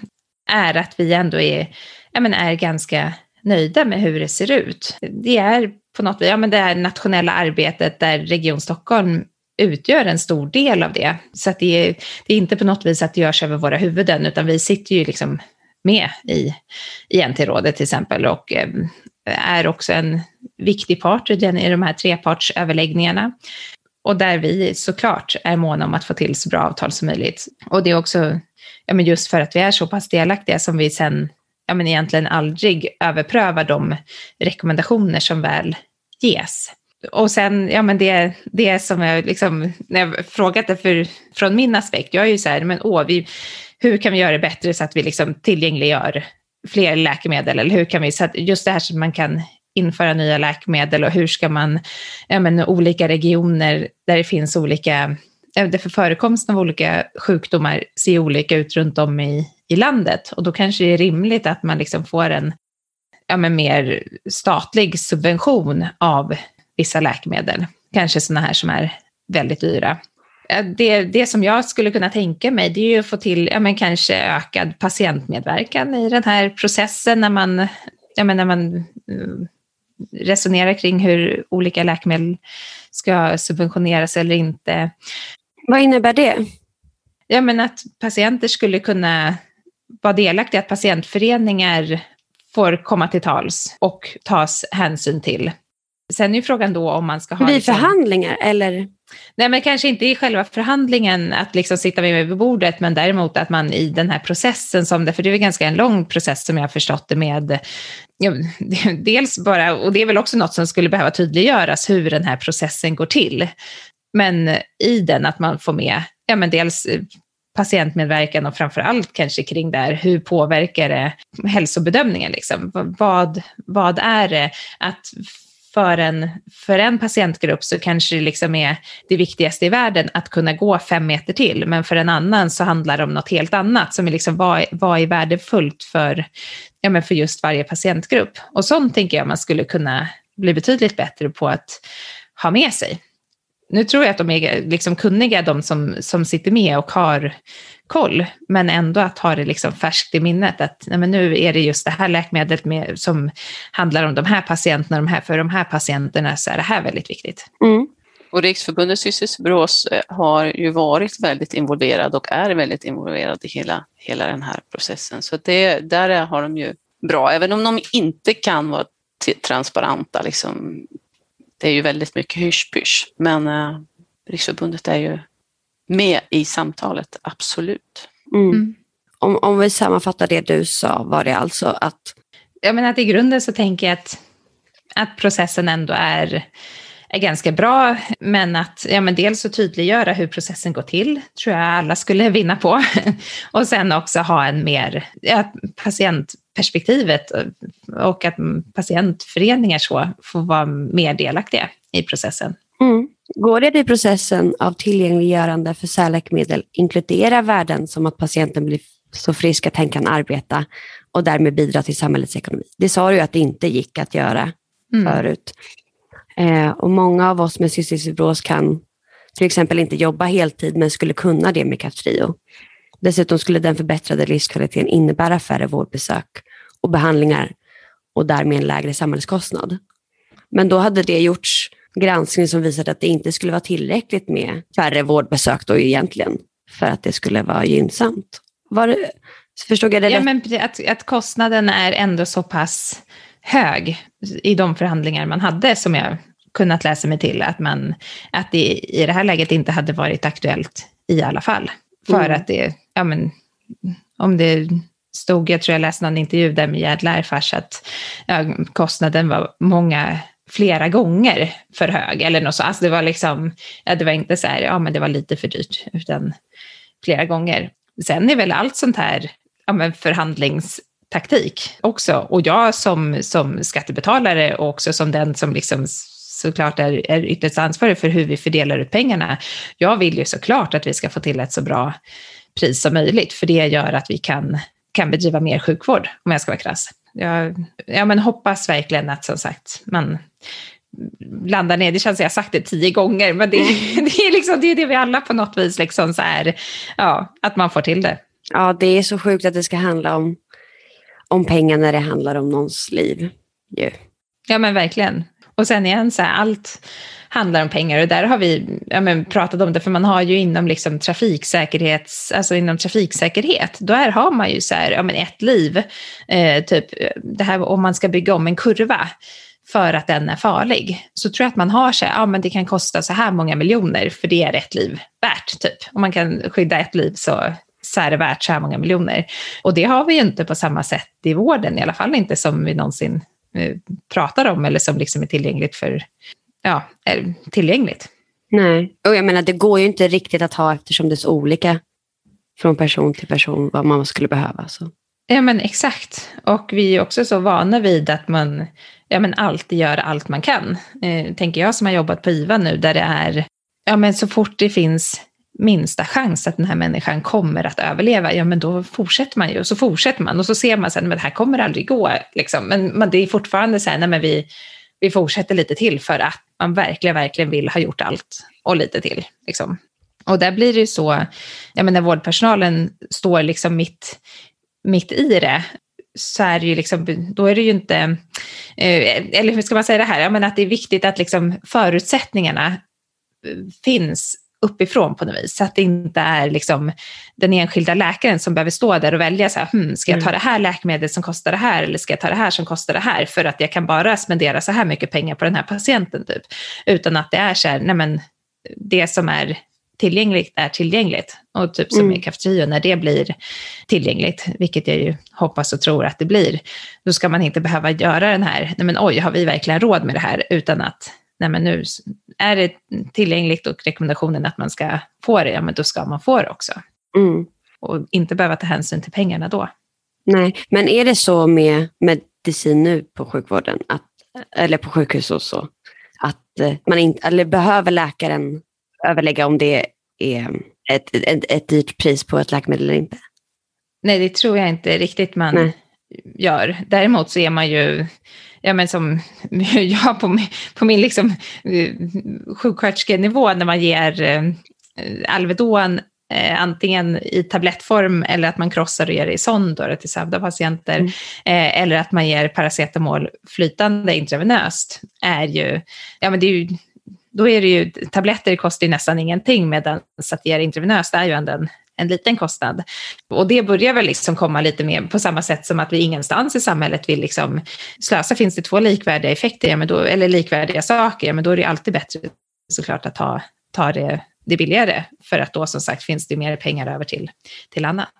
är att vi ändå är, ja, men är ganska nöjda med hur det ser ut. Det är på något vis, ja men det är nationella arbetet där Region Stockholm utgör en stor del av det. Så att det, är, det är inte på något vis att det görs över våra huvuden, utan vi sitter ju liksom med i, i NT-rådet till exempel och eh, är också en viktig part i de här trepartsöverläggningarna. Och där vi såklart är måna om att få till så bra avtal som möjligt. Och det är också ja, men just för att vi är så pass delaktiga som vi sen ja, men egentligen aldrig överprövar de rekommendationer som väl ges. Och sen, ja men det, det som jag liksom, när jag frågat det för, från min aspekt, jag är ju så här, men åh, vi, hur kan vi göra det bättre så att vi liksom tillgängliggör fler läkemedel? Eller hur kan vi, så att just det här så att man kan införa nya läkemedel och hur ska man, ja men olika regioner där det finns olika, för förekomsten av olika sjukdomar ser olika ut runt om i, i landet och då kanske det är rimligt att man liksom får en ja men mer statlig subvention av vissa läkemedel. Kanske sådana här som är väldigt dyra det, det som jag skulle kunna tänka mig det är ju att få till ja, men kanske ökad patientmedverkan i den här processen när man, ja, men när man mm, resonerar kring hur olika läkemedel ska subventioneras eller inte. Vad innebär det? Ja, men att patienter skulle kunna vara delaktiga, att patientföreningar får komma till tals och tas hänsyn till. Sen är ju frågan då om man ska ha... Vid liksom, förhandlingar eller? Nej, men kanske inte i själva förhandlingen att liksom sitta med vid bordet, men däremot att man i den här processen, som det, för det är ganska en lång process som jag har förstått det med, ja, dels bara, och det är väl också något som skulle behöva tydliggöras, hur den här processen går till. Men i den att man får med, ja men dels eh, patientmedverkan och framför allt kanske kring där, hur påverkar det hälsobedömningen? Liksom? Vad, vad är det att för en, för en patientgrupp så kanske det liksom är det viktigaste i världen att kunna gå fem meter till, men för en annan så handlar det om något helt annat som är liksom vad, vad är värdefullt för, ja, men för just varje patientgrupp. Och sånt tänker jag man skulle kunna bli betydligt bättre på att ha med sig nu tror jag att de är liksom kunniga, de som, som sitter med och har koll, men ändå att ha det liksom färskt i minnet att nej, men nu är det just det här läkemedlet med, som handlar om de här patienterna, de här, för de här patienterna så är det här väldigt viktigt. Mm. Och Riksförbundet cystisk eh, har ju varit väldigt involverad och är väldigt involverad i hela, hela den här processen. Så det, där har de ju bra, även om de inte kan vara transparenta liksom, det är ju väldigt mycket hysch men eh, Riksförbundet är ju med i samtalet, absolut. Mm. mm. Om, om vi sammanfattar det du sa, var det alltså att... Jag menar att i grunden så tänker jag att, att processen ändå är, är ganska bra, men att ja, men dels så tydliggöra hur processen går till, tror jag alla skulle vinna på. <laughs> och sen också ha en mer ja, patient perspektivet och att patientföreningar så får vara mer delaktiga i processen. Mm. Går det i processen av tillgängliggörande för särläkemedel inkludera värden som att patienten blir så frisk att hen kan arbeta och därmed bidra till samhällets ekonomi? Det sa du ju att det inte gick att göra mm. förut. Eh, och många av oss med cystisk fibros kan till exempel inte jobba heltid men skulle kunna det med Kaftrio. Dessutom skulle den förbättrade livskvaliteten innebära färre vårdbesök och behandlingar och därmed en lägre samhällskostnad. Men då hade det gjorts granskning som visade att det inte skulle vara tillräckligt med färre vårdbesök då egentligen för att det skulle vara gynnsamt. Var det, förstod jag det ja, rätt? Men att, att kostnaden är ändå så pass hög i de förhandlingar man hade som jag kunnat läsa mig till att, man, att det i det här läget inte hade varit aktuellt i alla fall. För mm. att det, ja men, om det stod, jag tror jag läste någon intervju där med Gerd Lärfars, att ja, kostnaden var många flera gånger för hög eller något så. Alltså det var liksom, det var inte så här, ja men det var lite för dyrt, utan flera gånger. Sen är väl allt sånt här ja, men förhandlingstaktik också. Och jag som, som skattebetalare och också som den som liksom såklart är, är ytterst ansvarig för hur vi fördelar ut pengarna. Jag vill ju såklart att vi ska få till ett så bra pris som möjligt, för det gör att vi kan, kan bedriva mer sjukvård, om jag ska vara krass. Jag, jag men hoppas verkligen att som sagt man landar ner, det känns som jag sagt det tio gånger, men det, <laughs> det, är, liksom, det är det vi alla på något vis, liksom så här, ja, att man får till det. Ja, det är så sjukt att det ska handla om, om pengar när det handlar om någons liv. Yeah. Ja, men verkligen. Och sen igen, så här, allt handlar om pengar och där har vi ja, men, pratat om det, för man har ju inom liksom trafiksäkerhets, alltså inom trafiksäkerhet, då är, har man ju så här, ja men ett liv, eh, typ det här om man ska bygga om en kurva för att den är farlig, så tror jag att man har så här, ja men det kan kosta så här många miljoner för det är ett liv värt, typ. Om man kan skydda ett liv så, så är det värt så här många miljoner. Och det har vi ju inte på samma sätt i vården, i alla fall inte som vi någonsin eh, pratar om eller som liksom är tillgängligt för, ja, är tillgängligt. Nej, och jag menar det går ju inte riktigt att ha eftersom det är så olika från person till person vad man skulle behöva. Så. Ja men exakt. Och vi är också så vana vid att man ja, men alltid gör allt man kan. Eh, tänker jag som har jobbat på IVA nu där det är, ja men så fort det finns minsta chans att den här människan kommer att överleva, ja men då fortsätter man ju och så fortsätter man och så ser man sen, men det här kommer aldrig gå. Liksom. Men, men det är fortfarande så här, nej men vi, vi fortsätter lite till för att man verkligen, verkligen vill ha gjort allt och lite till. Liksom. Och där blir det ju så, jag menar vårdpersonalen står liksom mitt, mitt i det, så är det ju liksom, då är det ju inte, eh, eller hur ska man säga det här, jag menar att det är viktigt att liksom förutsättningarna eh, finns uppifrån på något vis. Så att det inte är liksom den enskilda läkaren som behöver stå där och välja, så här, hmm, ska jag ta mm. det här läkemedlet som kostar det här eller ska jag ta det här som kostar det här för att jag kan bara spendera så här mycket pengar på den här patienten. Typ. Utan att det är så här, nej men det som är tillgängligt är tillgängligt. Och typ som mm. i Kaftrio, när det blir tillgängligt, vilket jag ju hoppas och tror att det blir, då ska man inte behöva göra den här, nej men oj, har vi verkligen råd med det här? Utan att, nej men nu är det tillgängligt och rekommendationen att man ska få det, ja men då ska man få det också. Mm. Och inte behöva ta hänsyn till pengarna då. Nej, men är det så med medicin nu på sjukvården, att, eller på sjukhus och så, att eh, man inte, eller behöver läkaren överlägga om det är ett, ett, ett dyrt pris på ett läkemedel eller inte. Nej, det tror jag inte riktigt man Nej. gör. Däremot så är man ju, ja men som <laughs> jag på, på min liksom eh, sjuksköterskenivå när man ger eh, Alvedon eh, antingen i tablettform eller att man krossar och ger det i sond till sövda patienter mm. eh, eller att man ger paracetamol flytande intravenöst är ju, ja men det är ju då är det ju, tabletter kostar ju nästan ingenting medan att ge intravenöst är ju ändå en, en liten kostnad. Och det börjar väl liksom komma lite mer på samma sätt som att vi ingenstans i samhället vill liksom slösa. Finns det två likvärdiga effekter, ja, men då, eller likvärdiga saker, ja, men då är det alltid bättre såklart att ta, ta det, det billigare. För att då som sagt finns det mer pengar över till, till annat.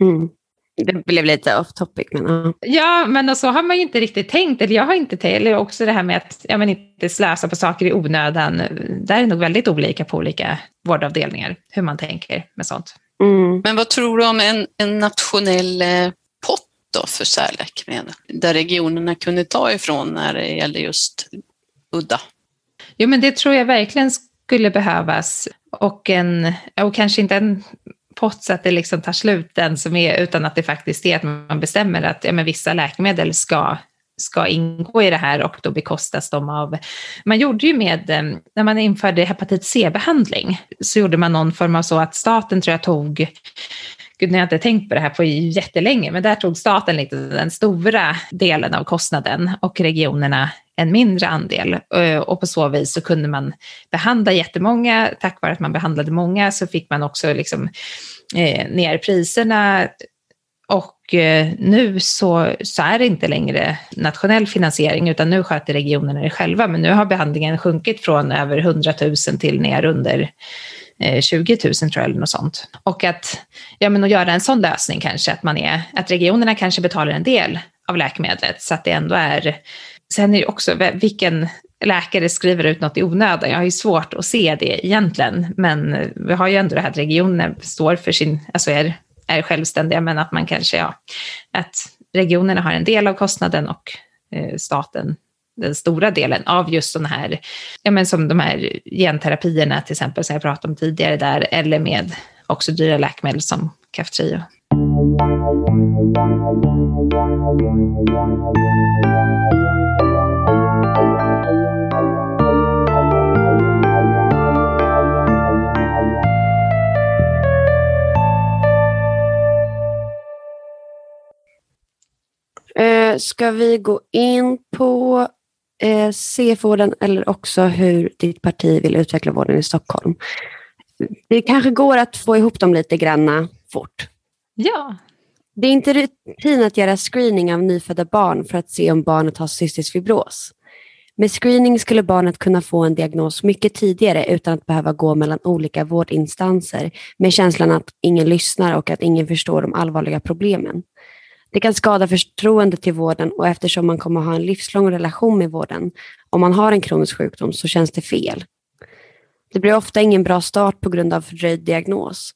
Mm. Det blev lite off topic. Men. Ja, men så har man ju inte riktigt tänkt. Eller jag har inte tänkt. Eller också det här med att ja, men inte slösa på saker i onödan. Det är nog väldigt olika på olika vårdavdelningar, hur man tänker med sånt. Mm. Men vad tror du om en, en nationell eh, pott då för särläkemedel? Där regionerna kunde ta ifrån när det gäller just udda? Jo, men det tror jag verkligen skulle behövas. Och, en, och kanske inte en pott så att det liksom tar slut den som är, utan att det faktiskt är att man bestämmer att ja, men vissa läkemedel ska ska ingå i det här och då bekostas de av... Man gjorde ju med, eh, när man införde hepatit C-behandling, så gjorde man någon form av så att staten tror jag tog Gud, nu har jag inte tänkt på det här på jättelänge, men där tog staten lite den stora delen av kostnaden och regionerna en mindre andel. Eh, och på så vis så kunde man behandla jättemånga. Tack vare att man behandlade många så fick man också liksom, eh, ner priserna. Och eh, nu så, så är det inte längre nationell finansiering, utan nu sköter regionerna det själva. Men nu har behandlingen sjunkit från över 100 000 till ner under eh, 20 000 tror jag, eller något sånt. Och att, ja, men att göra en sån lösning kanske, att, man är, att regionerna kanske betalar en del av läkemedlet, så att det ändå är Sen är det också vilken läkare skriver ut något i onödan. Jag har ju svårt att se det egentligen, men vi har ju ändå det här att regionen står för sin, alltså är, är självständiga, men att man kanske, ja, att regionerna har en del av kostnaden och eh, staten den stora delen av just sådana här, ja men som de här genterapierna till exempel som jag pratade om tidigare där, eller med också dyra läkemedel som Kaftrio. Eh, ska vi gå in på eh, CF-vården eller också hur ditt parti vill utveckla vården i Stockholm? Det kanske går att få ihop dem lite granna fort. Ja. Det är inte rutin att göra screening av nyfödda barn för att se om barnet har cystisk fibros. Med screening skulle barnet kunna få en diagnos mycket tidigare utan att behöva gå mellan olika vårdinstanser med känslan att ingen lyssnar och att ingen förstår de allvarliga problemen. Det kan skada förtroendet till vården och eftersom man kommer ha en livslång relation med vården, om man har en kronisk sjukdom så känns det fel. Det blir ofta ingen bra start på grund av fördröjd diagnos.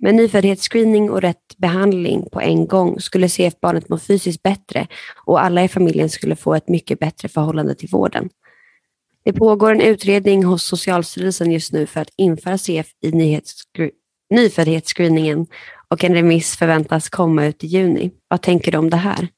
Med nyföddhetsscreening och rätt behandling på en gång skulle CF-barnet må fysiskt bättre och alla i familjen skulle få ett mycket bättre förhållande till vården. Det pågår en utredning hos Socialstyrelsen just nu för att införa CF i nyföddhetsscreeningen och en remiss förväntas komma ut i juni. Vad tänker du om det här?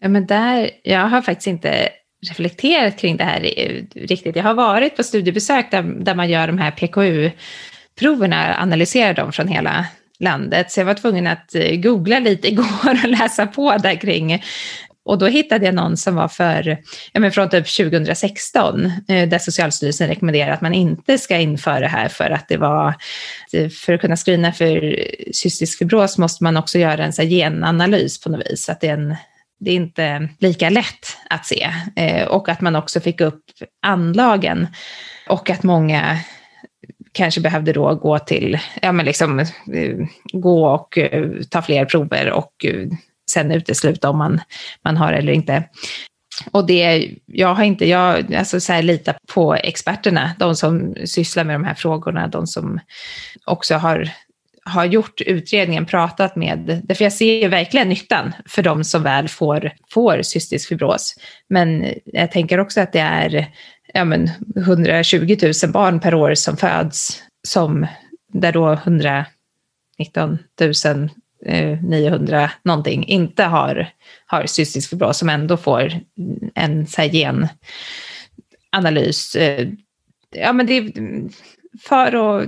Ja, men där, jag har faktiskt inte reflekterat kring det här eh, riktigt. Jag har varit på studiebesök där, där man gör de här PKU-proverna, analyserar dem från hela landet. Så jag var tvungen att eh, googla lite <laughs> igår och läsa på där kring och då hittade jag någon som var för, ja men från typ 2016, eh, där Socialstyrelsen rekommenderar att man inte ska införa det här för att det var, för att kunna screena för cystisk fibros måste man också göra en så genanalys på något vis, så att det är en det är inte lika lätt att se. Eh, och att man också fick upp anlagen. Och att många kanske behövde då gå till, ja men liksom eh, gå och eh, ta fler prover och eh, sen utesluta om man, man har eller inte. Och det, jag har inte, jag alltså så här, litar på experterna, de som sysslar med de här frågorna, de som också har, har gjort utredningen, pratat med, därför jag ser ju verkligen nyttan för de som väl får, får cystisk fibros. Men jag tänker också att det är ja, men 120 000 barn per år som föds, som, där då 119 000 900 eh, någonting inte har, har cystisk fibros, som ändå får en så här, genanalys. Eh, ja, men det är för och,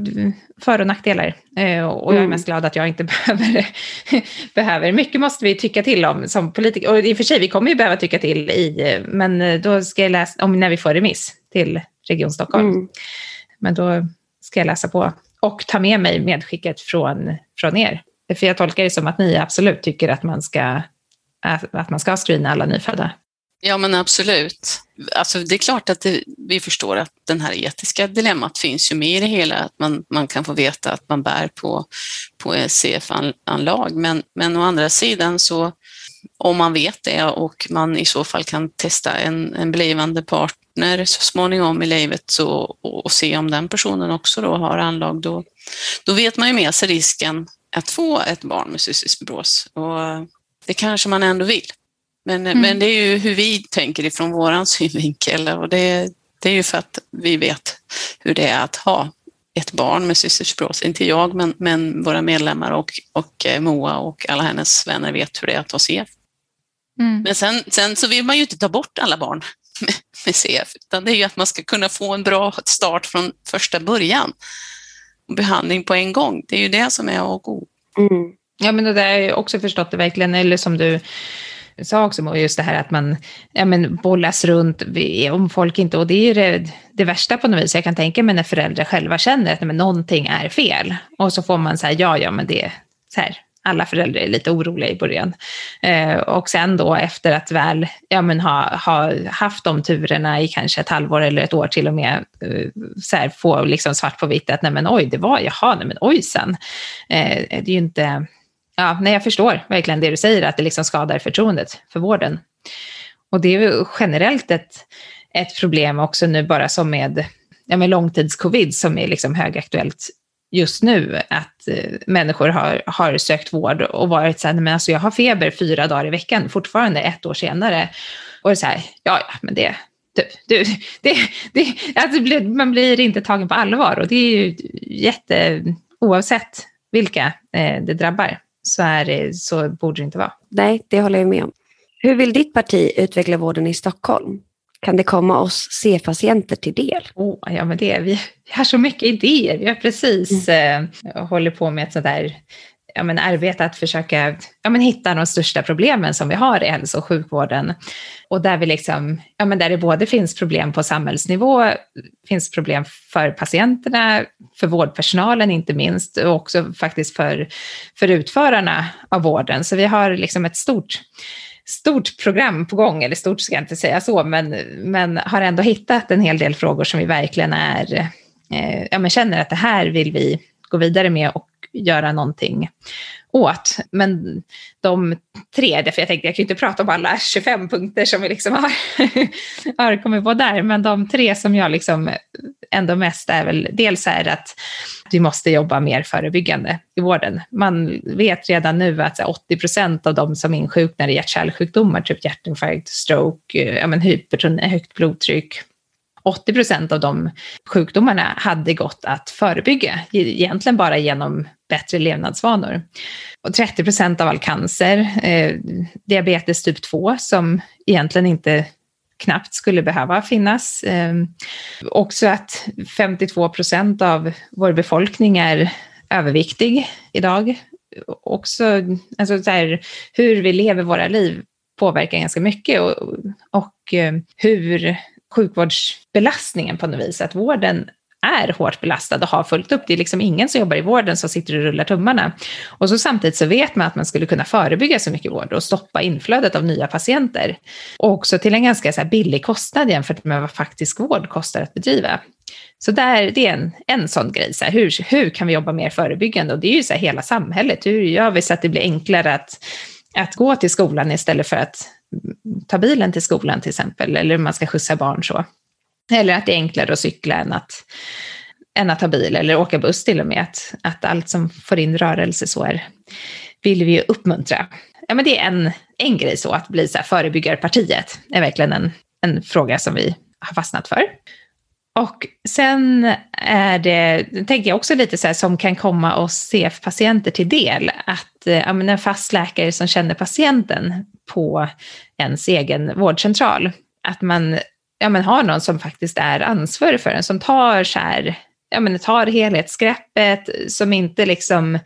för och nackdelar. Eh, och jag är mm. mest glad att jag inte <laughs> behöver, behöver. Mycket måste vi tycka till om som politiker. Och i och för sig, vi kommer ju behöva tycka till i, men då ska jag läsa, om när vi får remiss till Region Stockholm. Mm. Men då ska jag läsa på och ta med mig medskicket från, från er. För jag tolkar det som att ni absolut tycker att man ska, att man ska screena alla nyfödda. Ja, men absolut. Alltså, det är klart att det, vi förstår att den här etiska dilemmat finns ju med i det hela, att man, man kan få veta att man bär på, på CF-anlag. Men, men å andra sidan så, om man vet det och man i så fall kan testa en, en blivande partner så småningom i livet så, och, och se om den personen också då har anlag, då, då vet man ju med sig risken att få ett barn med cystisk fibros. Och det kanske man ändå vill. Men, mm. men det är ju hur vi tänker ifrån våran <laughs> synvinkel och det, det är ju för att vi vet hur det är att ha ett barn med cystisk fibros. Inte jag, men, men våra medlemmar och, och eh, Moa och alla hennes vänner vet hur det är att ha CF. Mm. Men sen, sen så vill man ju inte ta bort alla barn <laughs> med, med CF, utan det är ju att man ska kunna få en bra start från första början. Behandling på en gång, det är ju det som är A och O. Mm. Ja, men det där har jag också förstått det verkligen, eller som du sa också, just det här att man ja, men bollas runt om folk inte, och det är ju det, det värsta på något vis, jag kan tänka mig när föräldrar själva känner att men, någonting är fel, och så får man säga ja, ja, men det är så här, alla föräldrar är lite oroliga i början. Eh, och sen då efter att väl ja, men ha, ha haft de turerna i kanske ett halvår eller ett år till och med, eh, så här, få liksom svart på vitt att nej men oj, det var, jaha, nej men ojsan. Eh, det är ju inte ja, nej, jag förstår verkligen det du säger, att det liksom skadar förtroendet för vården. Och det är ju generellt ett, ett problem också nu bara som med, ja, med långtidscovid som är liksom högaktuellt just nu, att eh, människor har, har sökt vård och varit så här, men alltså jag har feber fyra dagar i veckan, fortfarande ett år senare. Och det är så här, ja, ja, men det, du, du, <laughs> det, det, alltså man blir inte tagen på allvar och det är ju jätte, oavsett vilka eh, det drabbar så, är så borde det inte vara. Nej, det håller jag med om. Hur vill ditt parti utveckla vården i Stockholm? Kan det komma oss C-patienter till del? Oh, ja, men det, vi har så mycket idéer. Vi har precis mm. eh, håller på med ett sånt där ja, men arbete att försöka ja, men hitta de största problemen som vi har i hälso och sjukvården. Och där, vi liksom, ja, men där det både finns problem på samhällsnivå, finns problem för patienterna, för vårdpersonalen inte minst, och också faktiskt för, för utförarna av vården. Så vi har liksom ett stort stort program på gång, eller stort ska jag inte säga så, men, men har ändå hittat en hel del frågor som vi verkligen är, eh, ja, men känner att det här vill vi gå vidare med och göra någonting åt. Men de tre, för jag tänkte jag kan ju inte prata om alla 25 punkter som vi liksom har, <laughs> har kommit på där, men de tre som jag liksom ändå mest är väl, dels är att vi måste jobba mer förebyggande i vården. Man vet redan nu att 80 procent av de som insjuknar i hjärt-kärlsjukdomar, typ hjärtinfarkt, stroke, eh, ja, men hypertoni, högt blodtryck, 80 procent av de sjukdomarna hade gått att förebygga, egentligen bara genom bättre levnadsvanor. Och 30 procent av all cancer, eh, diabetes typ 2 som egentligen inte knappt skulle behöva finnas. Eh, också att 52 procent av vår befolkning är överviktig idag. Också alltså så här, hur vi lever våra liv påverkar ganska mycket och, och eh, hur sjukvårdsbelastningen på något vis, att vården är hårt belastad och har fullt upp. Det är liksom ingen som jobbar i vården som sitter och rullar tummarna. Och så samtidigt så vet man att man skulle kunna förebygga så mycket vård och stoppa inflödet av nya patienter. Och också till en ganska så billig kostnad jämfört med vad faktisk vård kostar att bedriva. Så där, det är en, en sån grej. Så här, hur, hur kan vi jobba mer förebyggande? Och det är ju så här, hela samhället. Hur gör vi så att det blir enklare att, att gå till skolan istället för att ta bilen till skolan till exempel, eller man ska skjutsa barn så. Eller att det är enklare att cykla än att, än att ta bil eller åka buss till och med. Att, att allt som får in rörelse så är, vill vi ju uppmuntra. Ja, men det är en, en grej så, att bli så här förebyggarpartiet är verkligen en, en fråga som vi har fastnat för. Och sen är det, tänker jag också lite så här, som kan komma oss CF-patienter till del, att eh, en fast läkare som känner patienten på ens egen vårdcentral, att man ja, men har någon som faktiskt är ansvarig för en, som tar så här, ja, men tar helhetsgreppet, som inte liksom,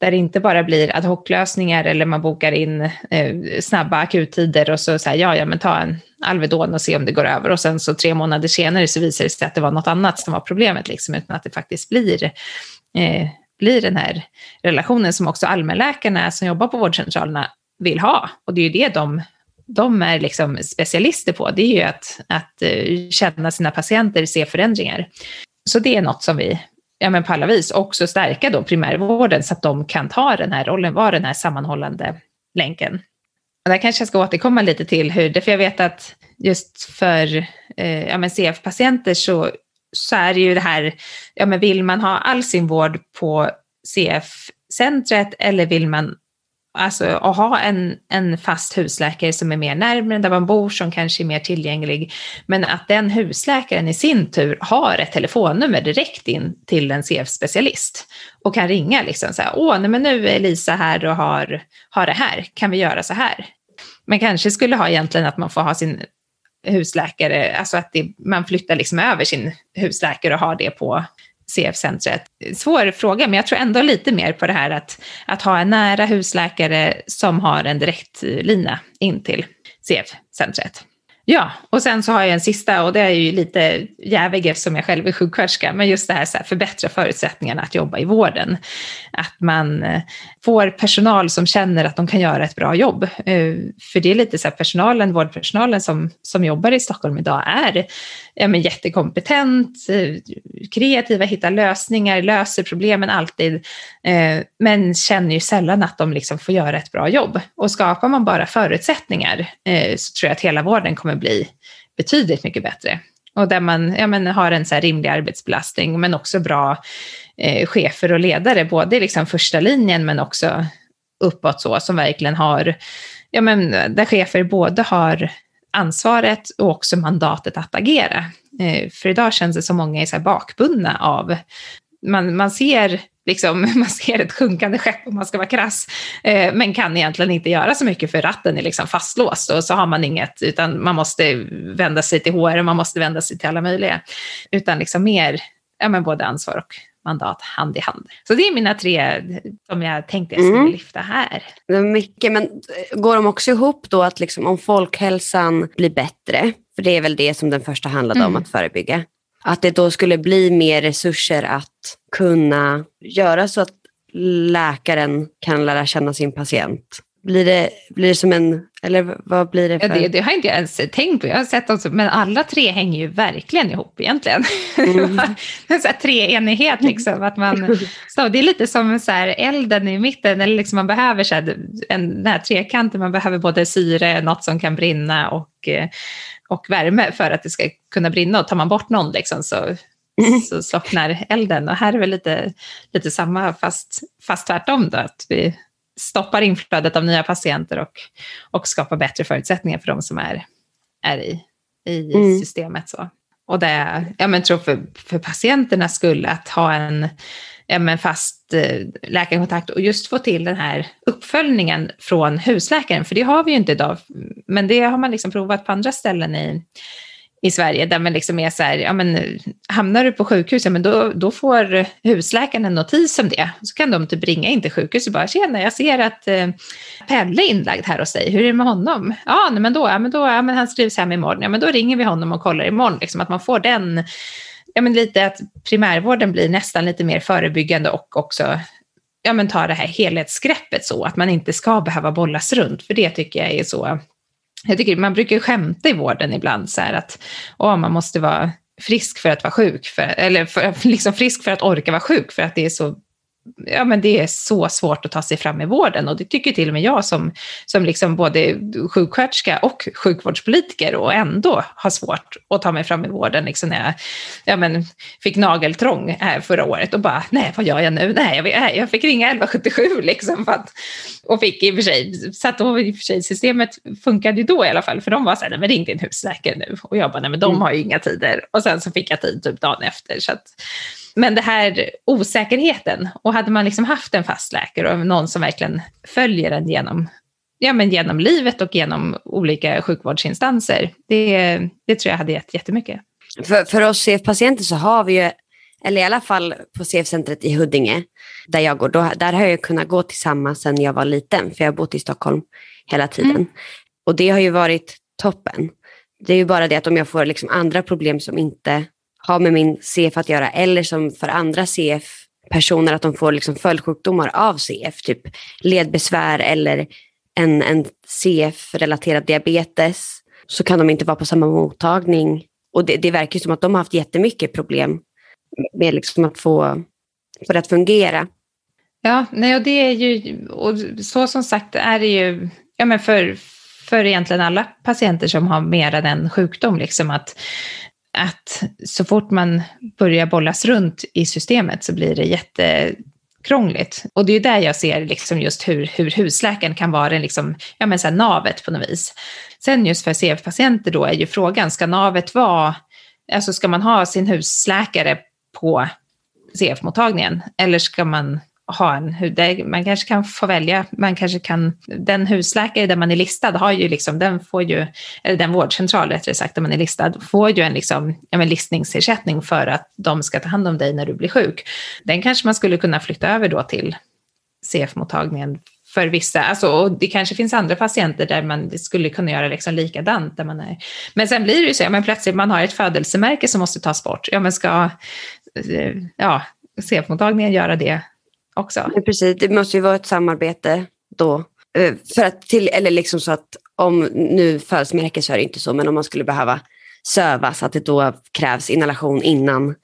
där det inte bara blir ad hoc-lösningar eller man bokar in eh, snabba akuttider och så säger ja, ja, men ta en Alvedon och se om det går över och sen så tre månader senare så visar det sig att det var något annat som var problemet, liksom, utan att det faktiskt blir eh, blir den här relationen som också allmänläkarna som jobbar på vårdcentralerna vill ha. Och det är ju det de de är liksom specialister på, det är ju att, att eh, känna sina patienter, se förändringar. Så det är något som vi ja, men på alla vis också stärka då primärvården så att de kan ta den här rollen, vara den här sammanhållande länken. Och där kanske jag ska återkomma lite till hur, för jag vet att just för eh, ja, CF-patienter så, så är det ju det här, ja, men vill man ha all sin vård på CF-centret eller vill man alltså att ha en, en fast husläkare som är mer närmare där man bor, som kanske är mer tillgänglig, men att den husläkaren i sin tur har ett telefonnummer direkt in till en CF-specialist och kan ringa liksom så här, åh, nej, men nu är Lisa här och har, har det här, kan vi göra så här? Men kanske skulle ha egentligen att man får ha sin husläkare, alltså att det, man flyttar liksom över sin husläkare och har det på CF-centret. Svår fråga, men jag tror ändå lite mer på det här att, att ha en nära husläkare som har en direktlina in till CF-centret. Ja, och sen så har jag en sista och det är ju lite jävig eftersom jag själv är sjuksköterska, men just det här, så här förbättra förutsättningarna att jobba i vården. Att man eh, får personal som känner att de kan göra ett bra jobb. Eh, för det är lite så här personalen, vårdpersonalen som, som jobbar i Stockholm idag är ja, men jättekompetent, eh, kreativa, hittar lösningar, löser problemen alltid, men känner ju sällan att de liksom får göra ett bra jobb. Och skapar man bara förutsättningar så tror jag att hela vården kommer bli betydligt mycket bättre. Och där man ja, men har en så rimlig arbetsbelastning men också bra eh, chefer och ledare, både liksom första linjen men också uppåt så, som verkligen har, ja men där chefer både har ansvaret och också mandatet att agera. Eh, för idag känns det som många är så bakbundna av, man, man ser liksom, <laughs> man ser ett sjunkande skepp om man ska vara krass, eh, men kan egentligen inte göra så mycket för ratten är liksom fastlåst och så har man inget, utan man måste vända sig till HR, man måste vända sig till alla möjliga, utan liksom mer, ja men både ansvar och mandat hand i hand. Så det är mina tre som jag tänkte jag skulle mm. lyfta här. Det är mycket, men går de också ihop då att liksom om folkhälsan blir bättre, för det är väl det som den första handlade mm. om att förebygga, att det då skulle bli mer resurser att kunna göra så att läkaren kan lära känna sin patient. Blir det, blir det som en, eller vad blir det för? Ja, det, det har inte jag ens tänkt på, jag har sett också, men alla tre hänger ju verkligen ihop egentligen. <laughs> Mm. en så här treenighet liksom, att man, <laughs> så det är lite som så här elden i mitten, eller liksom man behöver så här, en, den här trekanten, man behöver både syre, något som kan brinna och eh, och värme för att det ska kunna brinna. Och tar man bort någon liksom så, mm. så slocknar elden. Och här är väl lite, lite samma fast, fast tvärtom då, att vi stoppar inflödet av nya patienter och, och skapar bättre förutsättningar för de som är, är i, i mm. systemet. Så. Och det, jag men, tror för, för patienternas skull att ha en men fast eh, läkarkontakt och just få till den här uppföljningen från husläkaren, för det har vi ju inte idag. Men det har man liksom provat på andra ställen i, i Sverige där man liksom är så här, ja men hamnar du på sjukhus, ja men då, då får husläkaren en notis om det. Så kan de typ ringa in till sjukhuset och bara, tjena jag ser att eh, Pelle är inlagd här hos dig, hur är det med honom? Ja, nej, men då, ja men då, ja men han skrivs hem imorgon, ja men då ringer vi honom och kollar imorgon, liksom att man får den, ja men lite att primärvården blir nästan lite mer förebyggande och också ja, men ta det här helhetsgreppet så att man inte ska behöva bollas runt, för det tycker jag är så jag tycker man brukar skämta i vården ibland så här att åh, man måste vara frisk för att vara sjuk, för, eller för, <laughs> liksom frisk för att orka vara sjuk, för att det är så ja, men det är så svårt att ta sig fram i vården och det tycker till och med jag som, som liksom både sjuksköterska och sjukvårdspolitiker och ändå har svårt att ta mig fram i vården liksom när jag ja, men, fick nageltrång här förra året och bara nej vad gör jag nu? Nej jag, jag fick ringa 1177 liksom för att, och fick i och för sig, så att då, i och för sig systemet funkade ju då i alla fall för de var så här, nej men ring din husläkare nu och jag bara nej men de mm. har ju inga tider och sen så fick jag tid typ dagen efter så att men det här osäkerheten, och hade man liksom haft en fast läkare och någon som verkligen följer en genom, ja, men genom livet och genom olika sjukvårdsinstanser, det, det tror jag hade gett jättemycket. För, för oss CF-patienter så har vi ju, eller i alla fall på CF-centret i Huddinge, där jag går, då, där har jag kunnat gå tillsammans sedan jag var liten, för jag har bott i Stockholm hela tiden. Mm. Och det har ju varit toppen. Det är ju bara det att om jag får liksom andra problem som inte har med min CF att göra eller som för andra CF-personer att de får liksom följdsjukdomar av CF, typ ledbesvär eller en, en CF-relaterad diabetes så kan de inte vara på samma mottagning. Och det, det verkar som att de har haft jättemycket problem med liksom att få, för att fungera. Ja, nej, och det är ju, och så som sagt är det ju, ja men för, för egentligen alla patienter som har mer än en sjukdom, liksom att att så fort man börjar bollas runt i systemet så blir det jättekrångligt. Och det är där jag ser liksom just hur, hur husläkaren kan vara liksom, ja men så navet på något vis. Sen just för CF-patienter då är ju frågan, ska navet vara, alltså ska man ha sin husläkare på CF-mottagningen eller ska man ha en, man kanske kan få välja, man kanske kan, den husläkare där man är listad har ju liksom, den får ju, eller den vårdcentral rättare sagt där man är listad, får ju en liksom, ja, men listningsersättning för att de ska ta hand om dig när du blir sjuk. Den kanske man skulle kunna flytta över då till CF-mottagningen för vissa, alltså, och det kanske finns andra patienter där man skulle kunna göra liksom likadant. Där man är. Men sen blir det ju så, ja, men plötsligt man har ett födelsemärke som måste tas bort. Ja, men ska eh, ja, CF-mottagningen göra det också. Ja, precis, det måste ju vara ett samarbete då. Eh, för att till, eller liksom så att om nu födelsemärke så är det inte så, men om man skulle behöva sövas, att det då krävs inhalation innan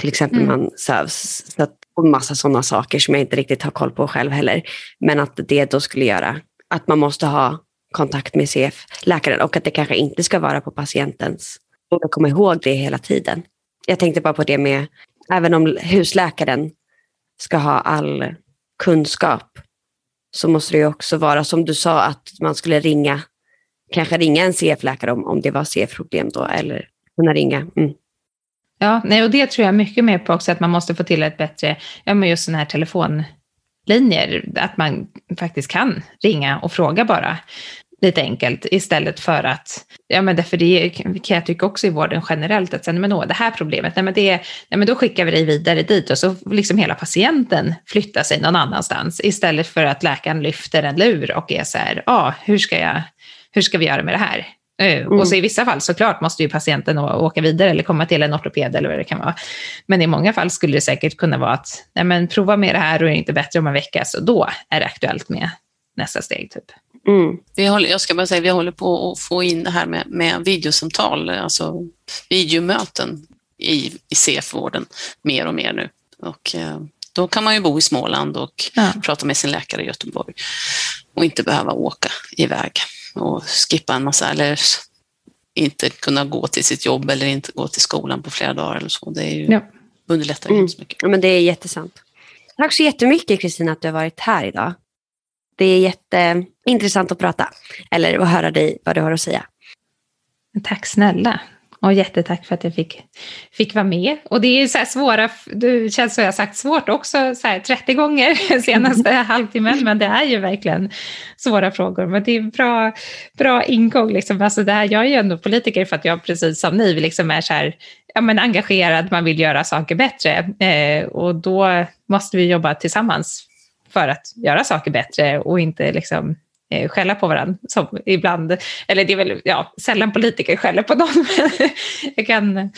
till exempel mm. man sövs. Så att, och massa sådana saker som jag inte riktigt har koll på själv heller. Men att det då skulle göra att man måste ha kontakt med CF-läkaren och att det kanske inte ska vara på patientens. Och komma ihåg det hela tiden. Jag tänkte bara på det med, även om husläkaren ska ha all kunskap så måste det ju också vara som du sa att man skulle ringa, kanske ringa en CF-läkare om, om det var CF-problem då eller kunna ringa. Mm. Ja, nej, och det tror jag mycket mer på också att man måste få till ett bättre, ja men just sådana här telefonlinjer, att man faktiskt kan ringa och fråga bara lite enkelt istället för att, ja men därför det kan jag tycka också i vården generellt, att säga, men åh, det här problemet, nej men, det, nej men då skickar vi dig vidare dit och så liksom hela patienten flyttar sig någon annanstans istället för att läkaren lyfter en lur och är så här, ja, ah, hur, ska jag, hur ska vi göra med det här? Eh, mm. Och så i vissa fall såklart måste ju patienten åka vidare eller komma till en ortoped eller vad det kan vara. Men i många fall skulle det säkert kunna vara att nej men prova med det här och är det inte bättre om en vecka, så då är det aktuellt med nästa steg. Typ. Mm. Vi håller, jag ska bara säga, vi håller på att få in det här med, med videosamtal, alltså videomöten i, i CF-vården mer och mer nu. Och, eh, då kan man ju bo i Småland och ja. prata med sin läkare i Göteborg och inte behöva åka iväg och skippa en massa, eller inte kunna gå till sitt jobb eller inte gå till skolan på flera dagar eller så. Det är ju, ja. underlättar ju mm. mycket. Ja, men det är jättesant. Tack så jättemycket Kristina att du har varit här idag. Det är jätteintressant att prata eller att höra dig vad du har att säga. Tack snälla. Och jättetack för att jag fick, fick vara med. Och det är så här svåra, det känns som jag sagt svårt också så här 30 gånger <laughs> senaste <laughs> halvtimmen, men det är ju verkligen svåra frågor. Men det är bra, bra ingång. Liksom. Alltså det här, jag är ju ändå politiker för att jag precis som ni liksom är så här, ja, men engagerad, man vill göra saker bättre. Eh, och då måste vi jobba tillsammans för att göra saker bättre och inte liksom eh, skälla på varandra. Som ibland, eller det är väl ja, sällan politiker skäller på någon, <laughs> men jag kan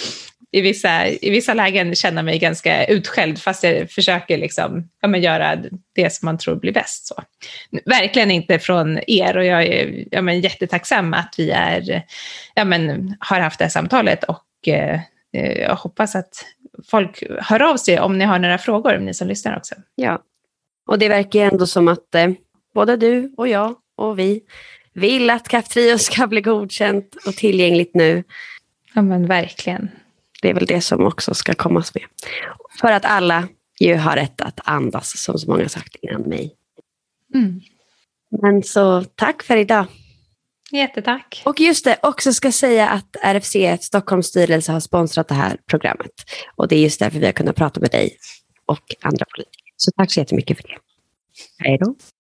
i vissa, i vissa lägen känna mig ganska utskälld fast jag försöker liksom, ja, men göra det som man tror blir bäst. Så. Verkligen inte från er och jag är ja, men jättetacksam att vi är, ja, men, har haft det här samtalet och eh, jag hoppas att folk hör av sig om ni har några frågor, ni som lyssnar också. Ja, och det verkar ändå som att eh, både du och jag och vi vill att Kaftrio ska bli godkänt och tillgängligt nu. Ja men verkligen. Det är väl det som också ska komma med. För att alla ju har rätt att andas, som så många sagt innan mig. Mm. Men så tack för idag. Jättetack. Och just det, också ska säga att RFC Stockholms styrelse har sponsrat det här programmet. Och det är just därför vi har kunnat prata med dig och andra politiker. Så tack så jättemycket för det. Hej då.